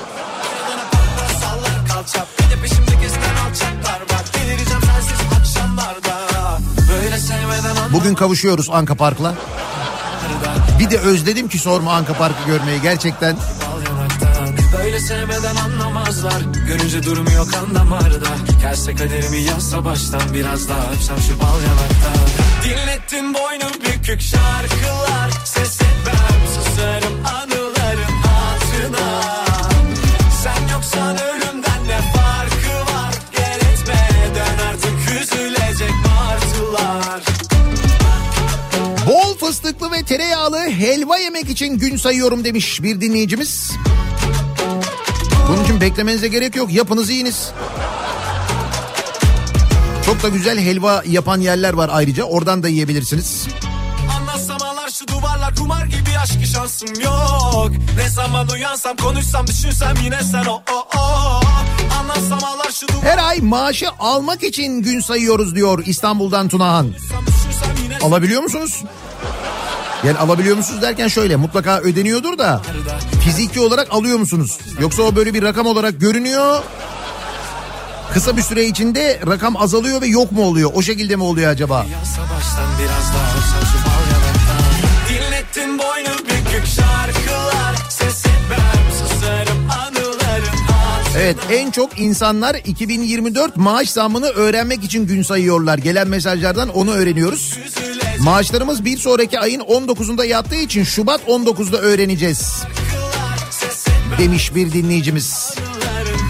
Bugün kavuşuyoruz Anka Park'la. Bir de özledim ki sorma Anka Park'ı görmeyi. Gerçekten. Böyle sevmeden anlamazlar. Görünce durum yok anlamarda Gelse kaderimi yazsa baştan Biraz daha öpsem şu bal yanakta Dinlettin boynu bükük şarkılar. Ses etmem susarım fıstıklı ve tereyağlı helva yemek için gün sayıyorum demiş bir dinleyicimiz. Bunun için beklemenize gerek yok. Yapınız yiyiniz. Çok da güzel helva yapan yerler var ayrıca. Oradan da yiyebilirsiniz. Şu duvarlar kumar gibi aşk şansım yok Ne zaman uyansam konuşsam düşünsem yine sen o o o ağlar şu duvarlar Her ay maaşı almak için gün sayıyoruz diyor İstanbul'dan Tunahan. Alabiliyor musunuz? Yani alabiliyor musunuz derken şöyle mutlaka ödeniyordur da fiziki olarak alıyor musunuz? Yoksa o böyle bir rakam olarak görünüyor. Kısa bir süre içinde rakam azalıyor ve yok mu oluyor? O şekilde mi oluyor acaba? Yazsa baştan biraz daha Evet en çok insanlar 2024 maaş zammını öğrenmek için gün sayıyorlar. Gelen mesajlardan onu öğreniyoruz. Maaşlarımız bir sonraki ayın 19'unda yattığı için Şubat 19'da öğreneceğiz. Demiş bir dinleyicimiz. anıların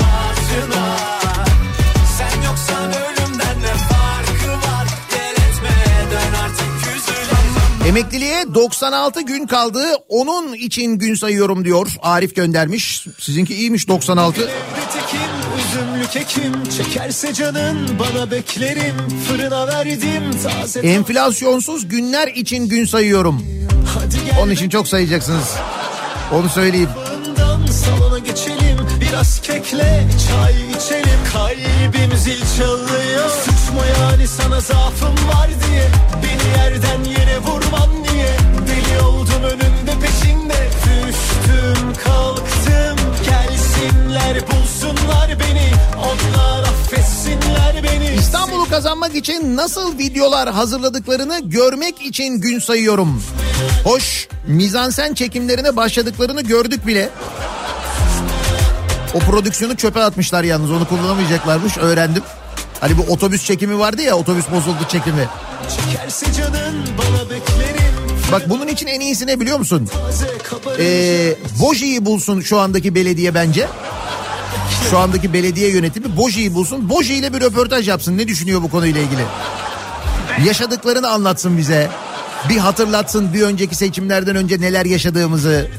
hatırına Sen yoksan ölümden ne farkı var Gel etme dön artık üzülemem Emekliliğe 96 gün kaldı. Onun için gün sayıyorum diyor. Arif göndermiş. Sizinki iyiymiş 96. Bir tekim üzümlü kekim Çekerse canın bana beklerim Fırına verdim taze Enflasyonsuz günler için gün sayıyorum. Onun için çok sayacaksınız. Onu söyleyeyim. Salona geçelim Biraz kekle çay içelim Kalbim zil çalıyor Suçma yani sana zaafım var diye Beni yerden bulsunlar beni Onlar affetsinler beni İstanbul'u kazanmak için nasıl videolar hazırladıklarını görmek için gün sayıyorum. Hoş mizansen çekimlerine başladıklarını gördük bile. O prodüksiyonu çöpe atmışlar yalnız onu kullanamayacaklarmış öğrendim. Hani bu otobüs çekimi vardı ya otobüs bozuldu çekimi. Çekerse canın bana beklerim Bak bunun için en iyisi ne biliyor musun? Ee, Boji'yi bulsun şu andaki belediye bence. Şu andaki belediye yönetimi Boji'yi bulsun. Boji ile bir röportaj yapsın. Ne düşünüyor bu konuyla ilgili? Yaşadıklarını anlatsın bize. Bir hatırlatsın bir önceki seçimlerden önce neler yaşadığımızı.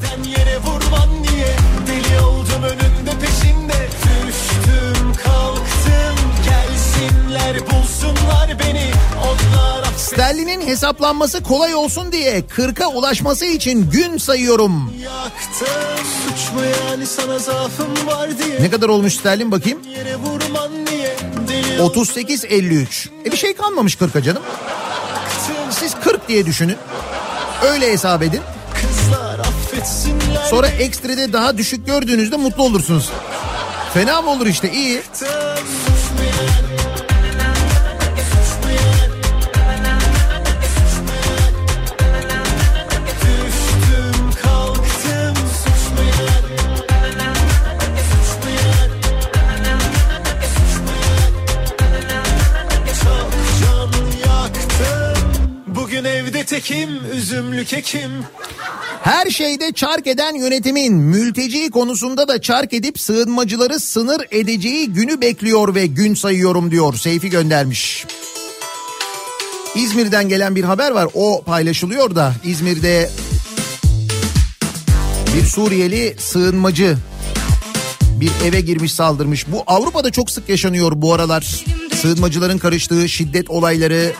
Sterlinin hesaplanması kolay olsun diye 40'a ulaşması için gün sayıyorum. yaktım yani Ne kadar olmuş sterlin bakayım? Yere vurman niye Deli 38.53. E bir şey kalmamış 40'a canım. yaktım Siz 40 diye düşünün. Öyle hesap edin. Sonra ekstrede daha düşük gördüğünüzde mutlu olursunuz. Fena mı olur işte iyi. Suç üzümlü kekim Her şeyde çark eden yönetimin mülteci konusunda da çark edip sığınmacıları sınır edeceği günü bekliyor ve gün sayıyorum diyor. Seyfi göndermiş. İzmir'den gelen bir haber var. O paylaşılıyor da İzmir'de bir Suriyeli sığınmacı bir eve girmiş saldırmış. Bu Avrupa'da çok sık yaşanıyor bu aralar. Sığınmacıların karıştığı şiddet olayları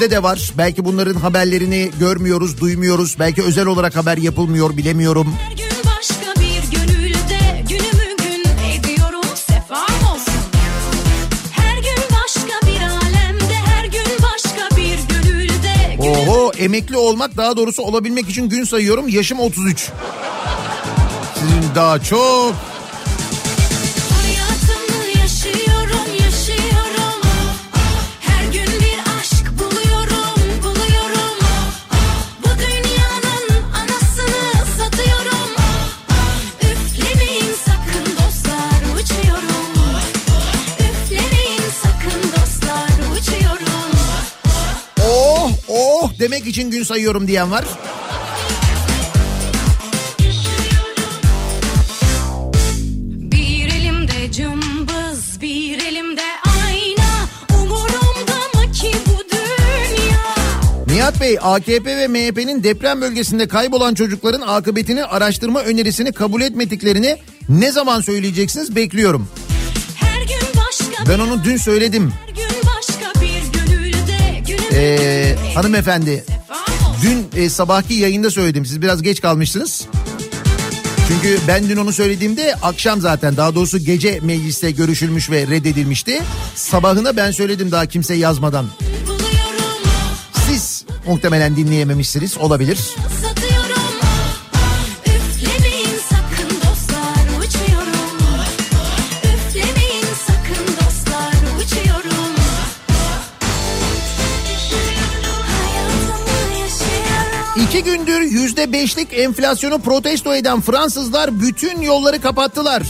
bizde de var. Belki bunların haberlerini görmüyoruz, duymuyoruz. Belki özel olarak haber yapılmıyor, bilemiyorum. Her gün başka bir gönülde günümü gün ediyorum sefam olsun. Her gün başka bir alemde her gün başka bir gönülde Oho emekli olmak daha doğrusu olabilmek için gün sayıyorum. Yaşım 33. Sizin daha çok demek için gün sayıyorum diyen var. Cımbız, ayna. Nihat Bey AKP ve MHP'nin deprem bölgesinde kaybolan çocukların akıbetini araştırma önerisini kabul etmediklerini ne zaman söyleyeceksiniz bekliyorum. Her gün başka Ben onu dün söyledim. bir gün Ee, hanımefendi dün e, sabahki yayında söyledim siz biraz geç kalmışsınız. Çünkü ben dün onu söylediğimde akşam zaten daha doğrusu gece mecliste görüşülmüş ve reddedilmişti. Sabahına ben söyledim daha kimse yazmadan. Siz muhtemelen dinleyememişsiniz olabilir. satıyorum. İki gündür yüzde beşlik enflasyonu protesto eden Fransızlar bütün yolları kapattılar.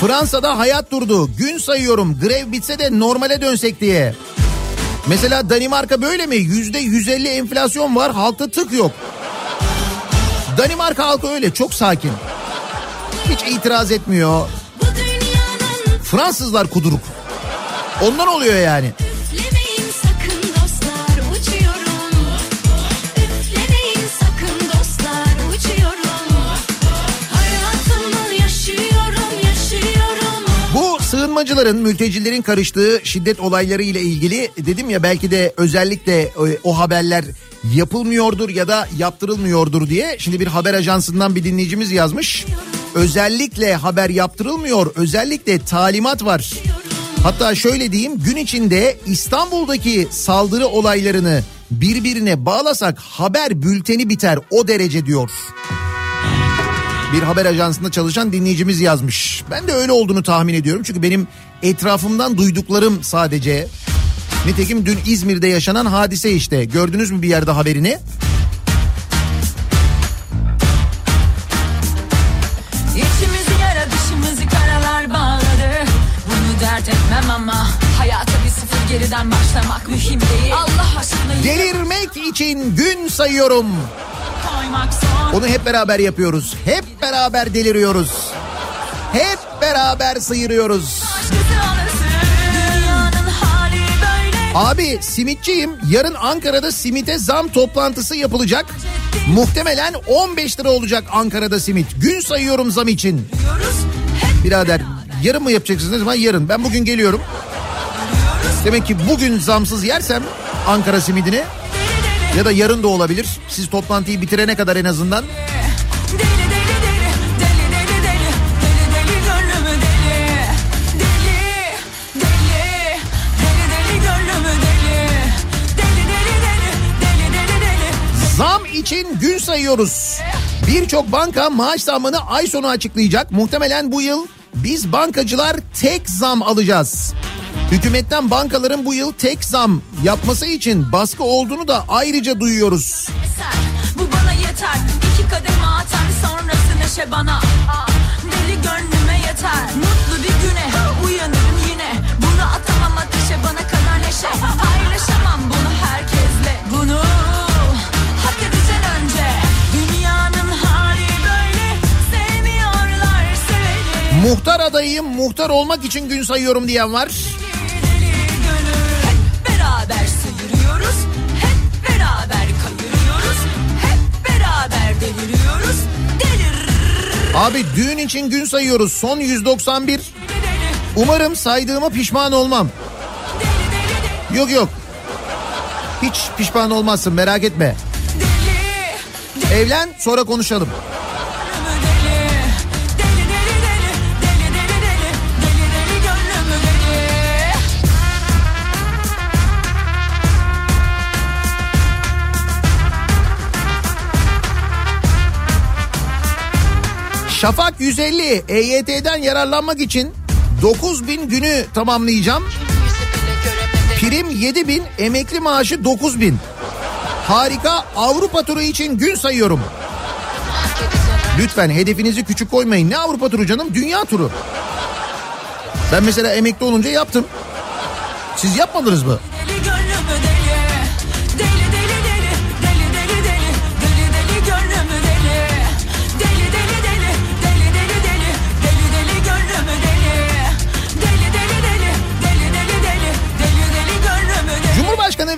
Fransa'da hayat durdu. Gün sayıyorum grev bitse de normale dönsek diye. Mesela Danimarka böyle mi? Yüzde 150 enflasyon var halkta tık yok. Danimarka halkı öyle çok sakin. Hiç itiraz etmiyor. Fransızlar kuduruk. Ondan oluyor yani. Sığınmacıların, mültecilerin karıştığı şiddet olayları ile ilgili dedim ya belki de özellikle e, o haberler yapılmıyordur ya da yaptırılmıyordur diye. Şimdi bir haber ajansından bir dinleyicimiz yazmış. Özellikle haber yaptırılmıyor, özellikle talimat var. Hatta şöyle diyeyim gün içinde İstanbul'daki saldırı olaylarını birbirine bağlasak haber bülteni biter o derece diyor bir haber ajansında çalışan dinleyicimiz yazmış. Ben de öyle olduğunu tahmin ediyorum. Çünkü benim etrafımdan duyduklarım sadece. Nitekim dün İzmir'de yaşanan hadise işte. Gördünüz mü bir yerde haberini? Geriden başlamak mühim değil Allah aşkına Delirmek için gün sayıyorum. Onu hep beraber yapıyoruz. Hep beraber deliriyoruz. Hep beraber sıyırıyoruz. Abi simitçiyim. Yarın Ankara'da simite zam toplantısı yapılacak. Muhtemelen 15 lira olacak Ankara'da simit. Gün sayıyorum zam için. Birader yarın mı yapacaksınız? Ne zaman? Yarın. Ben bugün geliyorum. Demek ki bugün zamsız yersem Ankara simidini ya da yarın da olabilir. Siz toplantıyı bitirene kadar en azından. Zam için gün sayıyoruz. Birçok banka maaş zammını ay sonu açıklayacak. Muhtemelen bu yıl biz bankacılar tek zam alacağız. Hükümetten bankaların bu yıl tek zam yapması için baskı olduğunu da ayrıca duyuyoruz. Bu bana yeter. İki kadem atar sonrası neşe bana. Deli gönlüme yeter. Mutlu bir güne uyanırım yine. Bunu atamam ateşe bana kadar neşe. Paylaşamam bunu herkesle. Bunu Muhtar adayım muhtar olmak için gün sayıyorum diyen var. Sevmiyorlar. Abi düğün için gün sayıyoruz son 191. Umarım saydığıma pişman olmam. Yok yok. Hiç pişman olmazsın merak etme. Evlen sonra konuşalım. Şafak 150 EYT'den yararlanmak için 9000 günü tamamlayacağım. Prim 7000, emekli maaşı 9000. Harika Avrupa turu için gün sayıyorum. Lütfen hedefinizi küçük koymayın. Ne Avrupa turu canım? Dünya turu. Ben mesela emekli olunca yaptım. Siz yapmadınız mı?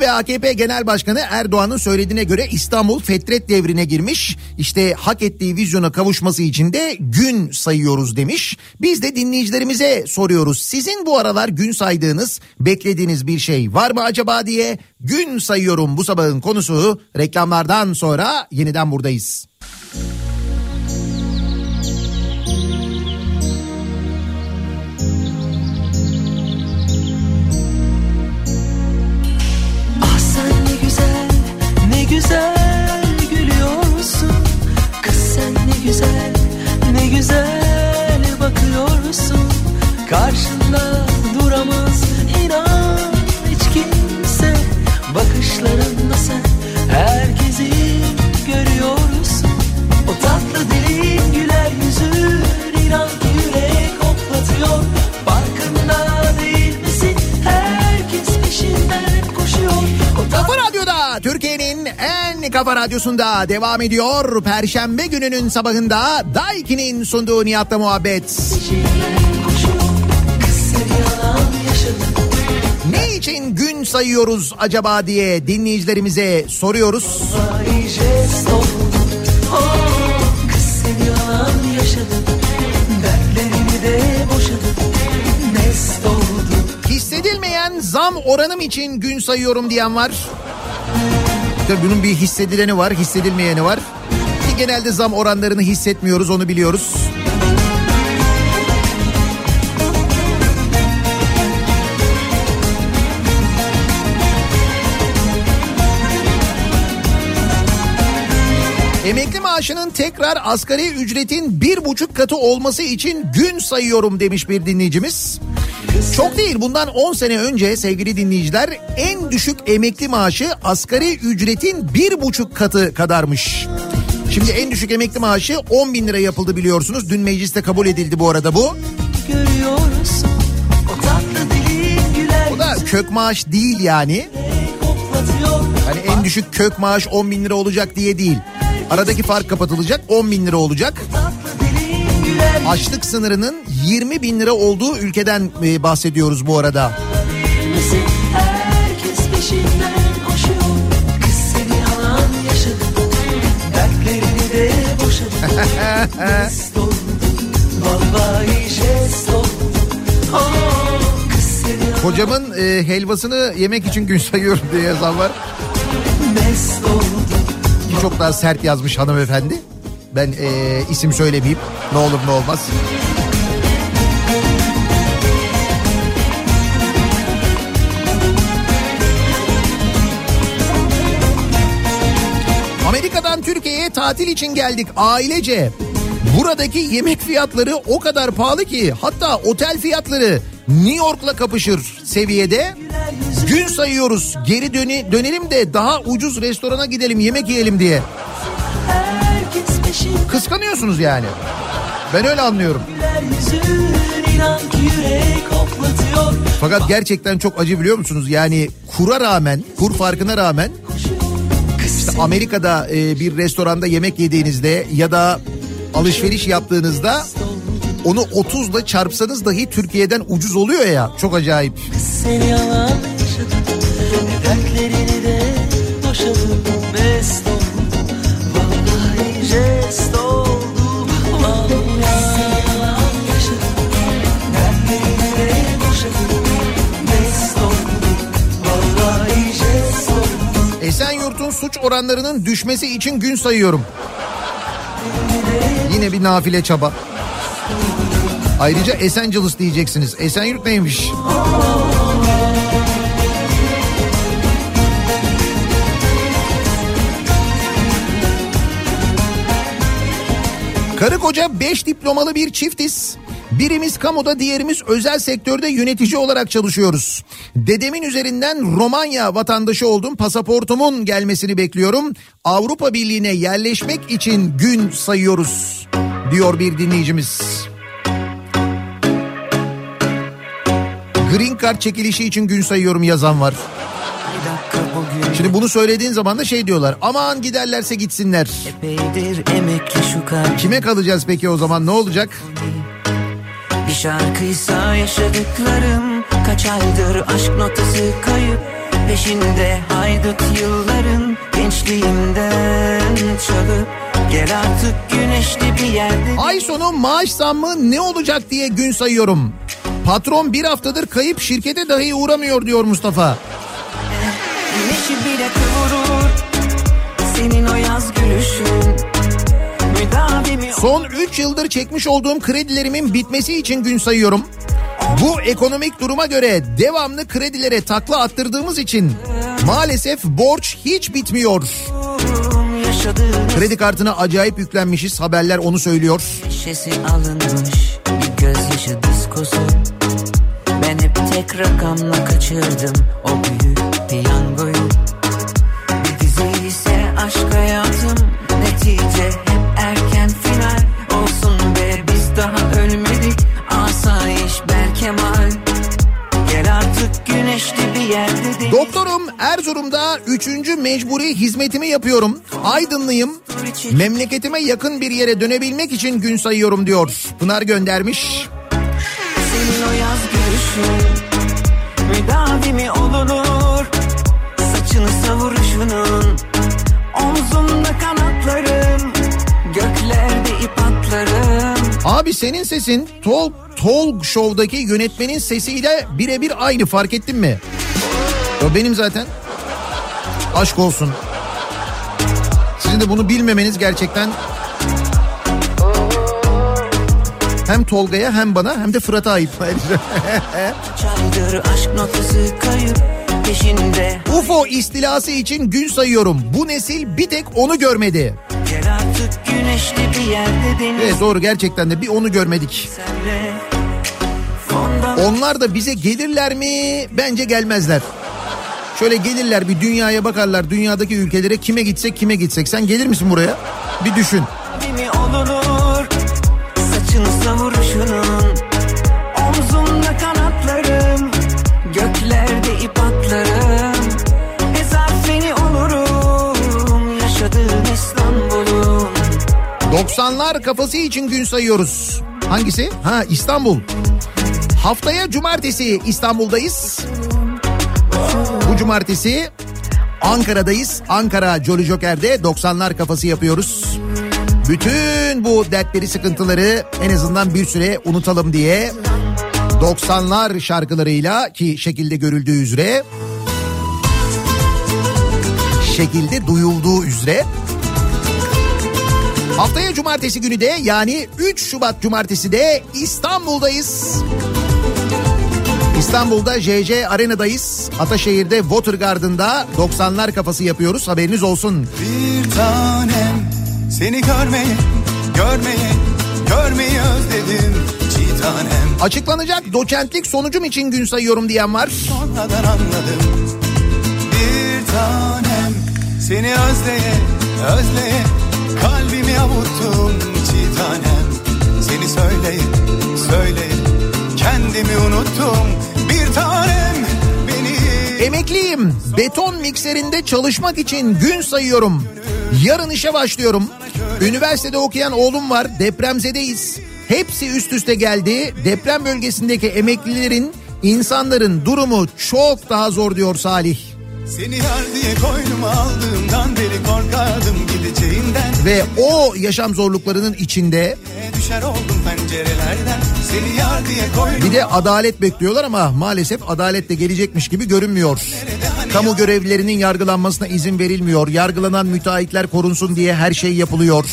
Ve AKP Genel Başkanı Erdoğan'ın söylediğine göre İstanbul fetret devrine girmiş. İşte hak ettiği vizyona kavuşması için de gün sayıyoruz demiş. Biz de dinleyicilerimize soruyoruz. Sizin bu aralar gün saydığınız, beklediğiniz bir şey var mı acaba diye gün sayıyorum bu sabahın konusu. Reklamlardan sonra yeniden buradayız. Güzel gülüyorsun. Kız sen ne güzel, ne güzel bakıyorsun. Karşında duramaz inan hiç kimse. Bakışlarında sen herkesi en kafa radyosunda devam ediyor. Perşembe gününün sabahında Daiki'nin sunduğu Nihat'la muhabbet. Ne için gün sayıyoruz acaba diye dinleyicilerimize soruyoruz. Hissedilmeyen zam oranım için gün sayıyorum diyen var. Tabii bunun bir hissedileni var, hissedilmeyeni var. Ki genelde zam oranlarını hissetmiyoruz, onu biliyoruz. Emekli maaşının tekrar asgari ücretin bir buçuk katı olması için gün sayıyorum demiş bir dinleyicimiz. Çok değil bundan 10 sene önce sevgili dinleyiciler en düşük emekli maaşı asgari ücretin bir buçuk katı kadarmış. Şimdi en düşük emekli maaşı 10 bin lira yapıldı biliyorsunuz. Dün mecliste kabul edildi bu arada bu. Bu da kök maaş değil yani. Hani en düşük kök maaş 10 bin lira olacak diye değil. Aradaki fark kapatılacak 10 bin lira olacak. Açlık sınırının 20 bin lira olduğu ülkeden e, bahsediyoruz bu arada. Kocamın e, helvasını yemek için gün sayıyorum diye yazan var. Ki çok daha sert yazmış hanımefendi. Ben e, isim söylemeyeyim. Ne olur ne olmaz. Amerika'dan Türkiye'ye tatil için geldik ailece. Buradaki yemek fiyatları o kadar pahalı ki hatta otel fiyatları New York'la kapışır seviyede. Gün sayıyoruz geri döne, dönelim de daha ucuz restorana gidelim yemek yiyelim diye. Kıskanıyorsunuz yani. Ben öyle anlıyorum. Fakat gerçekten çok acı biliyor musunuz? Yani kura rağmen, kur farkına rağmen işte Amerika'da e, bir restoranda yemek yediğinizde ya da alışveriş yaptığınızda Onu 30'la çarpsanız dahi Türkiye'den ucuz oluyor ya. Çok acayip. Seni yalan suç oranlarının düşmesi için gün sayıyorum. Yine bir nafile çaba. Ayrıca Esenciles diyeceksiniz. Esenyurt neymiş? Karı koca 5 diplomalı bir çiftiz. Birimiz kamuda diğerimiz özel sektörde yönetici olarak çalışıyoruz. Dedemin üzerinden Romanya vatandaşı oldum. Pasaportumun gelmesini bekliyorum. Avrupa Birliği'ne yerleşmek için gün sayıyoruz diyor bir dinleyicimiz. Green Card çekilişi için gün sayıyorum yazan var. Şimdi bunu söylediğin zaman da şey diyorlar. Aman giderlerse gitsinler. Kime kalacağız peki o zaman ne olacak? Bir şarkıysa yaşadıklarım Kaç aydır aşk notası kayıp Peşinde haydut yılların Gençliğimden çalıp Gel artık güneşli bir yerde Ay sonu maaş zammı ne olacak diye gün sayıyorum. Patron bir haftadır kayıp şirkete dahi uğramıyor diyor Mustafa. Güneşi bile kıvırır Senin o yaz gülüşün Son 3 yıldır çekmiş olduğum kredilerimin bitmesi için gün sayıyorum. Bu ekonomik duruma göre devamlı kredilere takla attırdığımız için maalesef borç hiç bitmiyor. Kredi kartına acayip yüklenmişiz haberler onu söylüyor. Şişesi alınmış bir gözyaşı diskosu Ben hep tek rakamla kaçırdım o büyük 3. mecburi hizmetimi yapıyorum. Aydınlıyım. Memleketime yakın bir yere dönebilmek için gün sayıyorum diyor. Pınar göndermiş. Senin o yaz gülüşün Müdavimi olunur Saçını savuruşunun Omzumda kanatlarım Göklerde ip atlarım Abi senin sesin Talk, Talk Show'daki yönetmenin sesiyle birebir aynı fark ettin mi? O benim zaten. Aşk olsun. Sizin de bunu bilmemeniz gerçekten hem Tolga'ya hem bana hem de Fırat'a ayıp. UFO istilası için gün sayıyorum. Bu nesil bir tek onu görmedi. Evet doğru gerçekten de bir onu görmedik. Onlar da bize gelirler mi? Bence gelmezler. Şöyle gelirler bir dünyaya bakarlar dünyadaki ülkelere kime gitsek kime gitsek. Sen gelir misin buraya? Bir düşün. Olunur Saçını savuruşunun Omzumda kanatlarım Göklerde ip atlarım Ezafeni olurum Yaşadığım İstanbul'un 90'lar kafası için gün sayıyoruz. Hangisi? Ha İstanbul. Haftaya cumartesi İstanbul'dayız. Cumartesi Ankara'dayız. Ankara Jolly Joker'de 90'lar kafası yapıyoruz. Bütün bu dertleri, sıkıntıları en azından bir süre unutalım diye 90'lar şarkılarıyla ki şekilde görüldüğü üzere şekilde duyulduğu üzere Haftaya cumartesi günü de yani 3 Şubat cumartesi de İstanbul'dayız. İstanbul'da JJ Arena'dayız. Ataşehir'de Water Garden'da 90'lar kafası yapıyoruz. Haberiniz olsun. Bir tanem seni görmeyi, görmeyi, görmeyi özledim. Çiğ tanem Açıklanacak doçentlik sonucum için gün sayıyorum diyen var. sonradan anladım. Bir tanem seni özleye, özleye kalbimi avuttum. Çiğ tanem seni söyleye, söyleye kendimi unuttum. Emekliyim. Beton mikserinde çalışmak için gün sayıyorum. Yarın işe başlıyorum. Üniversitede okuyan oğlum var. Depremzedeyiz. Hepsi üst üste geldi. Deprem bölgesindeki emeklilerin, insanların durumu çok daha zor diyor Salih. Seni yar diye koynuma aldığımdan beri korkardım gideceğinden. Ve o yaşam zorluklarının içinde Düşer oldum pencerelerden. Seni yar diye koynuma bir de adalet bekliyorlar ama maalesef adalet de gelecekmiş gibi görünmüyor. Kamu görevlilerinin yargılanmasına izin verilmiyor. Yargılanan müteahhitler korunsun diye her şey yapılıyor.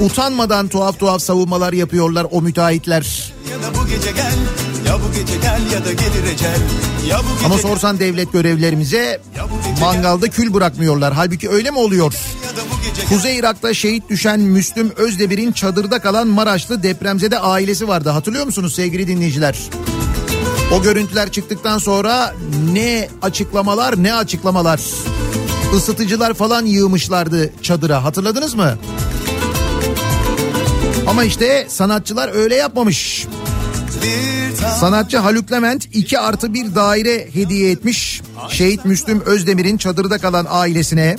Utanmadan tuhaf tuhaf savunmalar yapıyorlar o müteahhitler. Ya da bu gece gel. Ya bu gece gel ya da gelir ecel. Ya bu gece Ama sorsan devlet görevlilerimize mangalda kül bırakmıyorlar. Halbuki öyle mi oluyor? Kuzey Irak'ta şehit düşen Müslüm Özdemir'in çadırda kalan Maraşlı depremzede ailesi vardı. Hatırlıyor musunuz sevgili dinleyiciler? O görüntüler çıktıktan sonra ne açıklamalar ne açıklamalar. Isıtıcılar falan yığmışlardı çadıra hatırladınız mı? Ama işte sanatçılar öyle yapmamış. Sanatçı Haluk Levent 2 artı bir daire hediye etmiş. Şehit Müslüm Özdemir'in çadırda kalan ailesine.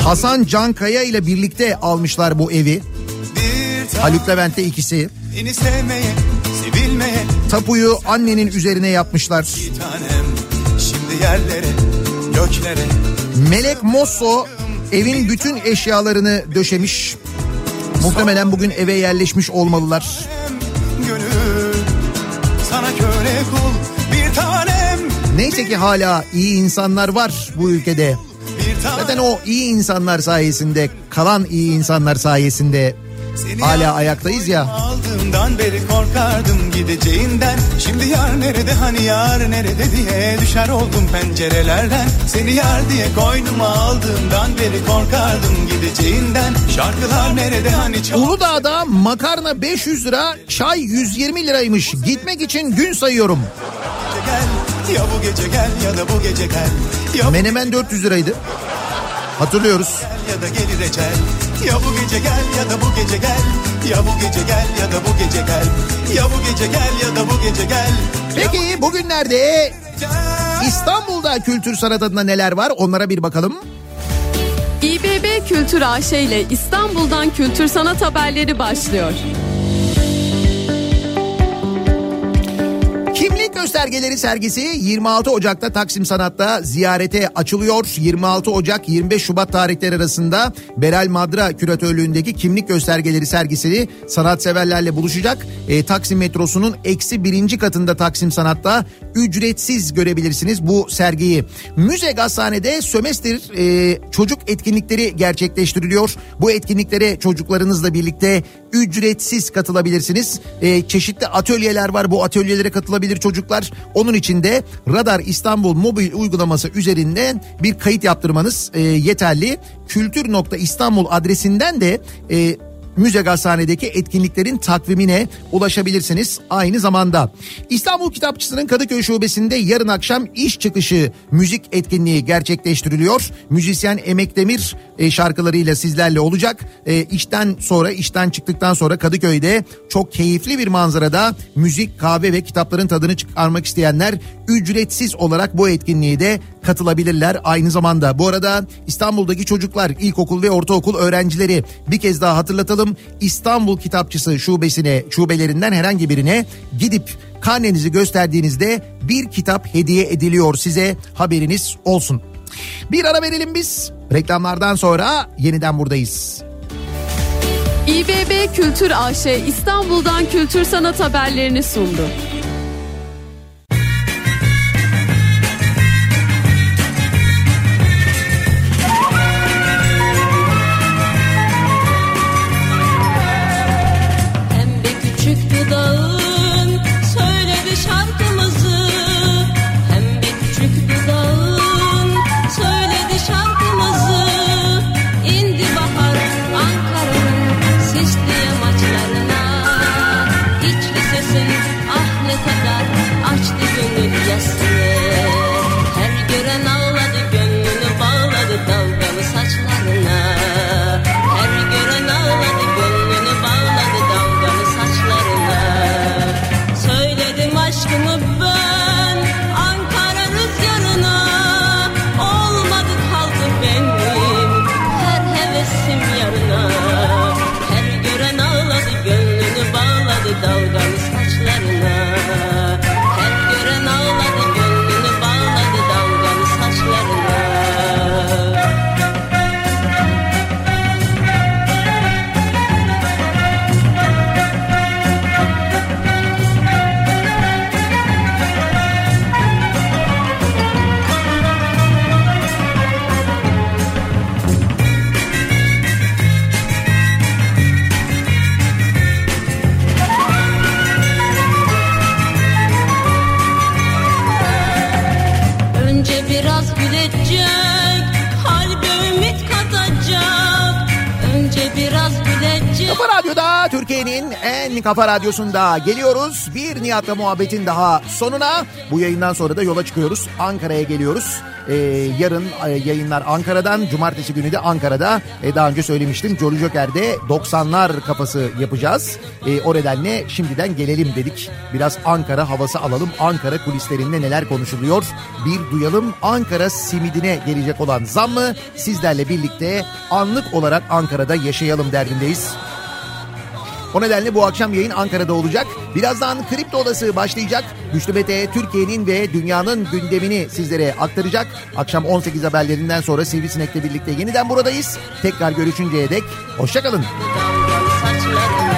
Hasan Cankaya ile birlikte almışlar bu evi. Haluk Levent'te ikisi. Tapuyu annenin üzerine yapmışlar. Şimdi yerlere, göklere. Melek Mosso evin bütün eşyalarını döşemiş. Muhtemelen bugün eve yerleşmiş olmalılar. Neyse ki hala iyi insanlar var bu ülkede. Zaten o iyi insanlar sayesinde, kalan iyi insanlar sayesinde hala ayaktayız ya. Aldığımdan beri korkardım gideceğinden Şimdi yar nerede hani yar nerede diye Düşer oldum pencerelerden Seni yar diye koynuma aldığımdan beri korkardım gideceğinden Şarkılar nerede hani çok Uludağ'da makarna 500 lira, çay 120 liraymış. Gitmek için gün sayıyorum. Ya bu gece gel ya da bu gece gel Ya Menemen 400 liraydı. Hatırlıyoruz. ya da gelir ecel Ya bu gece gel ya da bu gece gel Ya bu gece gel ya da bu gece gel Ya bu gece gel ya da bu gece gel Peki bugünlerde İstanbul'da kültür sanat adına neler var onlara bir bakalım. İBB Kültür AŞ ile İstanbul'dan kültür sanat haberleri başlıyor. Kimlik göstergeleri sergisi 26 Ocak'ta Taksim Sanat'ta ziyarete açılıyor. 26 Ocak 25 Şubat tarihleri arasında Beral Madra küratörlüğündeki kimlik göstergeleri sergisini sanatseverlerle buluşacak. E, Taksim metrosunun eksi birinci katında Taksim Sanat'ta ücretsiz görebilirsiniz bu sergiyi. Müze Gazhane'de sömestr e, çocuk etkinlikleri gerçekleştiriliyor. Bu etkinliklere çocuklarınızla birlikte ücretsiz katılabilirsiniz. E, çeşitli atölyeler var bu atölyelere katılabilir çocuklar. Onun için de Radar İstanbul mobil uygulaması üzerinden bir kayıt yaptırmanız e, yeterli. Kültür.İstanbul adresinden de e, Müze Gazhane'deki etkinliklerin takvimine ulaşabilirsiniz aynı zamanda. İstanbul Kitapçısı'nın Kadıköy Şubesi'nde yarın akşam iş çıkışı müzik etkinliği gerçekleştiriliyor. Müzisyen Emek Demir e, şarkılarıyla sizlerle olacak. E, işten sonra, işten çıktıktan sonra Kadıköy'de çok keyifli bir manzarada müzik, kahve ve kitapların tadını çıkarmak isteyenler ücretsiz olarak bu etkinliğe de katılabilirler aynı zamanda. Bu arada İstanbul'daki çocuklar, ilkokul ve ortaokul öğrencileri bir kez daha hatırlatalım. İstanbul Kitapçısı şubesine, şubelerinden herhangi birine gidip karnenizi gösterdiğinizde bir kitap hediye ediliyor size haberiniz olsun. Bir ara verelim biz. Reklamlardan sonra yeniden buradayız. İBB Kültür AŞ İstanbul'dan kültür sanat haberlerini sundu. Kafa radyosunda geliyoruz. Bir Nihat'la muhabbetin daha sonuna. Bu yayından sonra da yola çıkıyoruz. Ankara'ya geliyoruz. Ee, yarın e, yayınlar Ankara'dan. Cumartesi günü de Ankara'da. E, daha önce söylemiştim. Jolly Joker'de 90'lar kafası yapacağız. E, o nedenle şimdiden gelelim dedik. Biraz Ankara havası alalım. Ankara kulislerinde neler konuşuluyor? Bir duyalım. Ankara simidine gelecek olan zam mı? Sizlerle birlikte anlık olarak Ankara'da yaşayalım derdindeyiz. O nedenle bu akşam yayın Ankara'da olacak. Birazdan Kripto Odası başlayacak. Güçlü Mete Türkiye'nin ve dünyanın gündemini sizlere aktaracak. Akşam 18 haberlerinden sonra Sivrisinek'le birlikte yeniden buradayız. Tekrar görüşünceye dek hoşçakalın. Saçlarım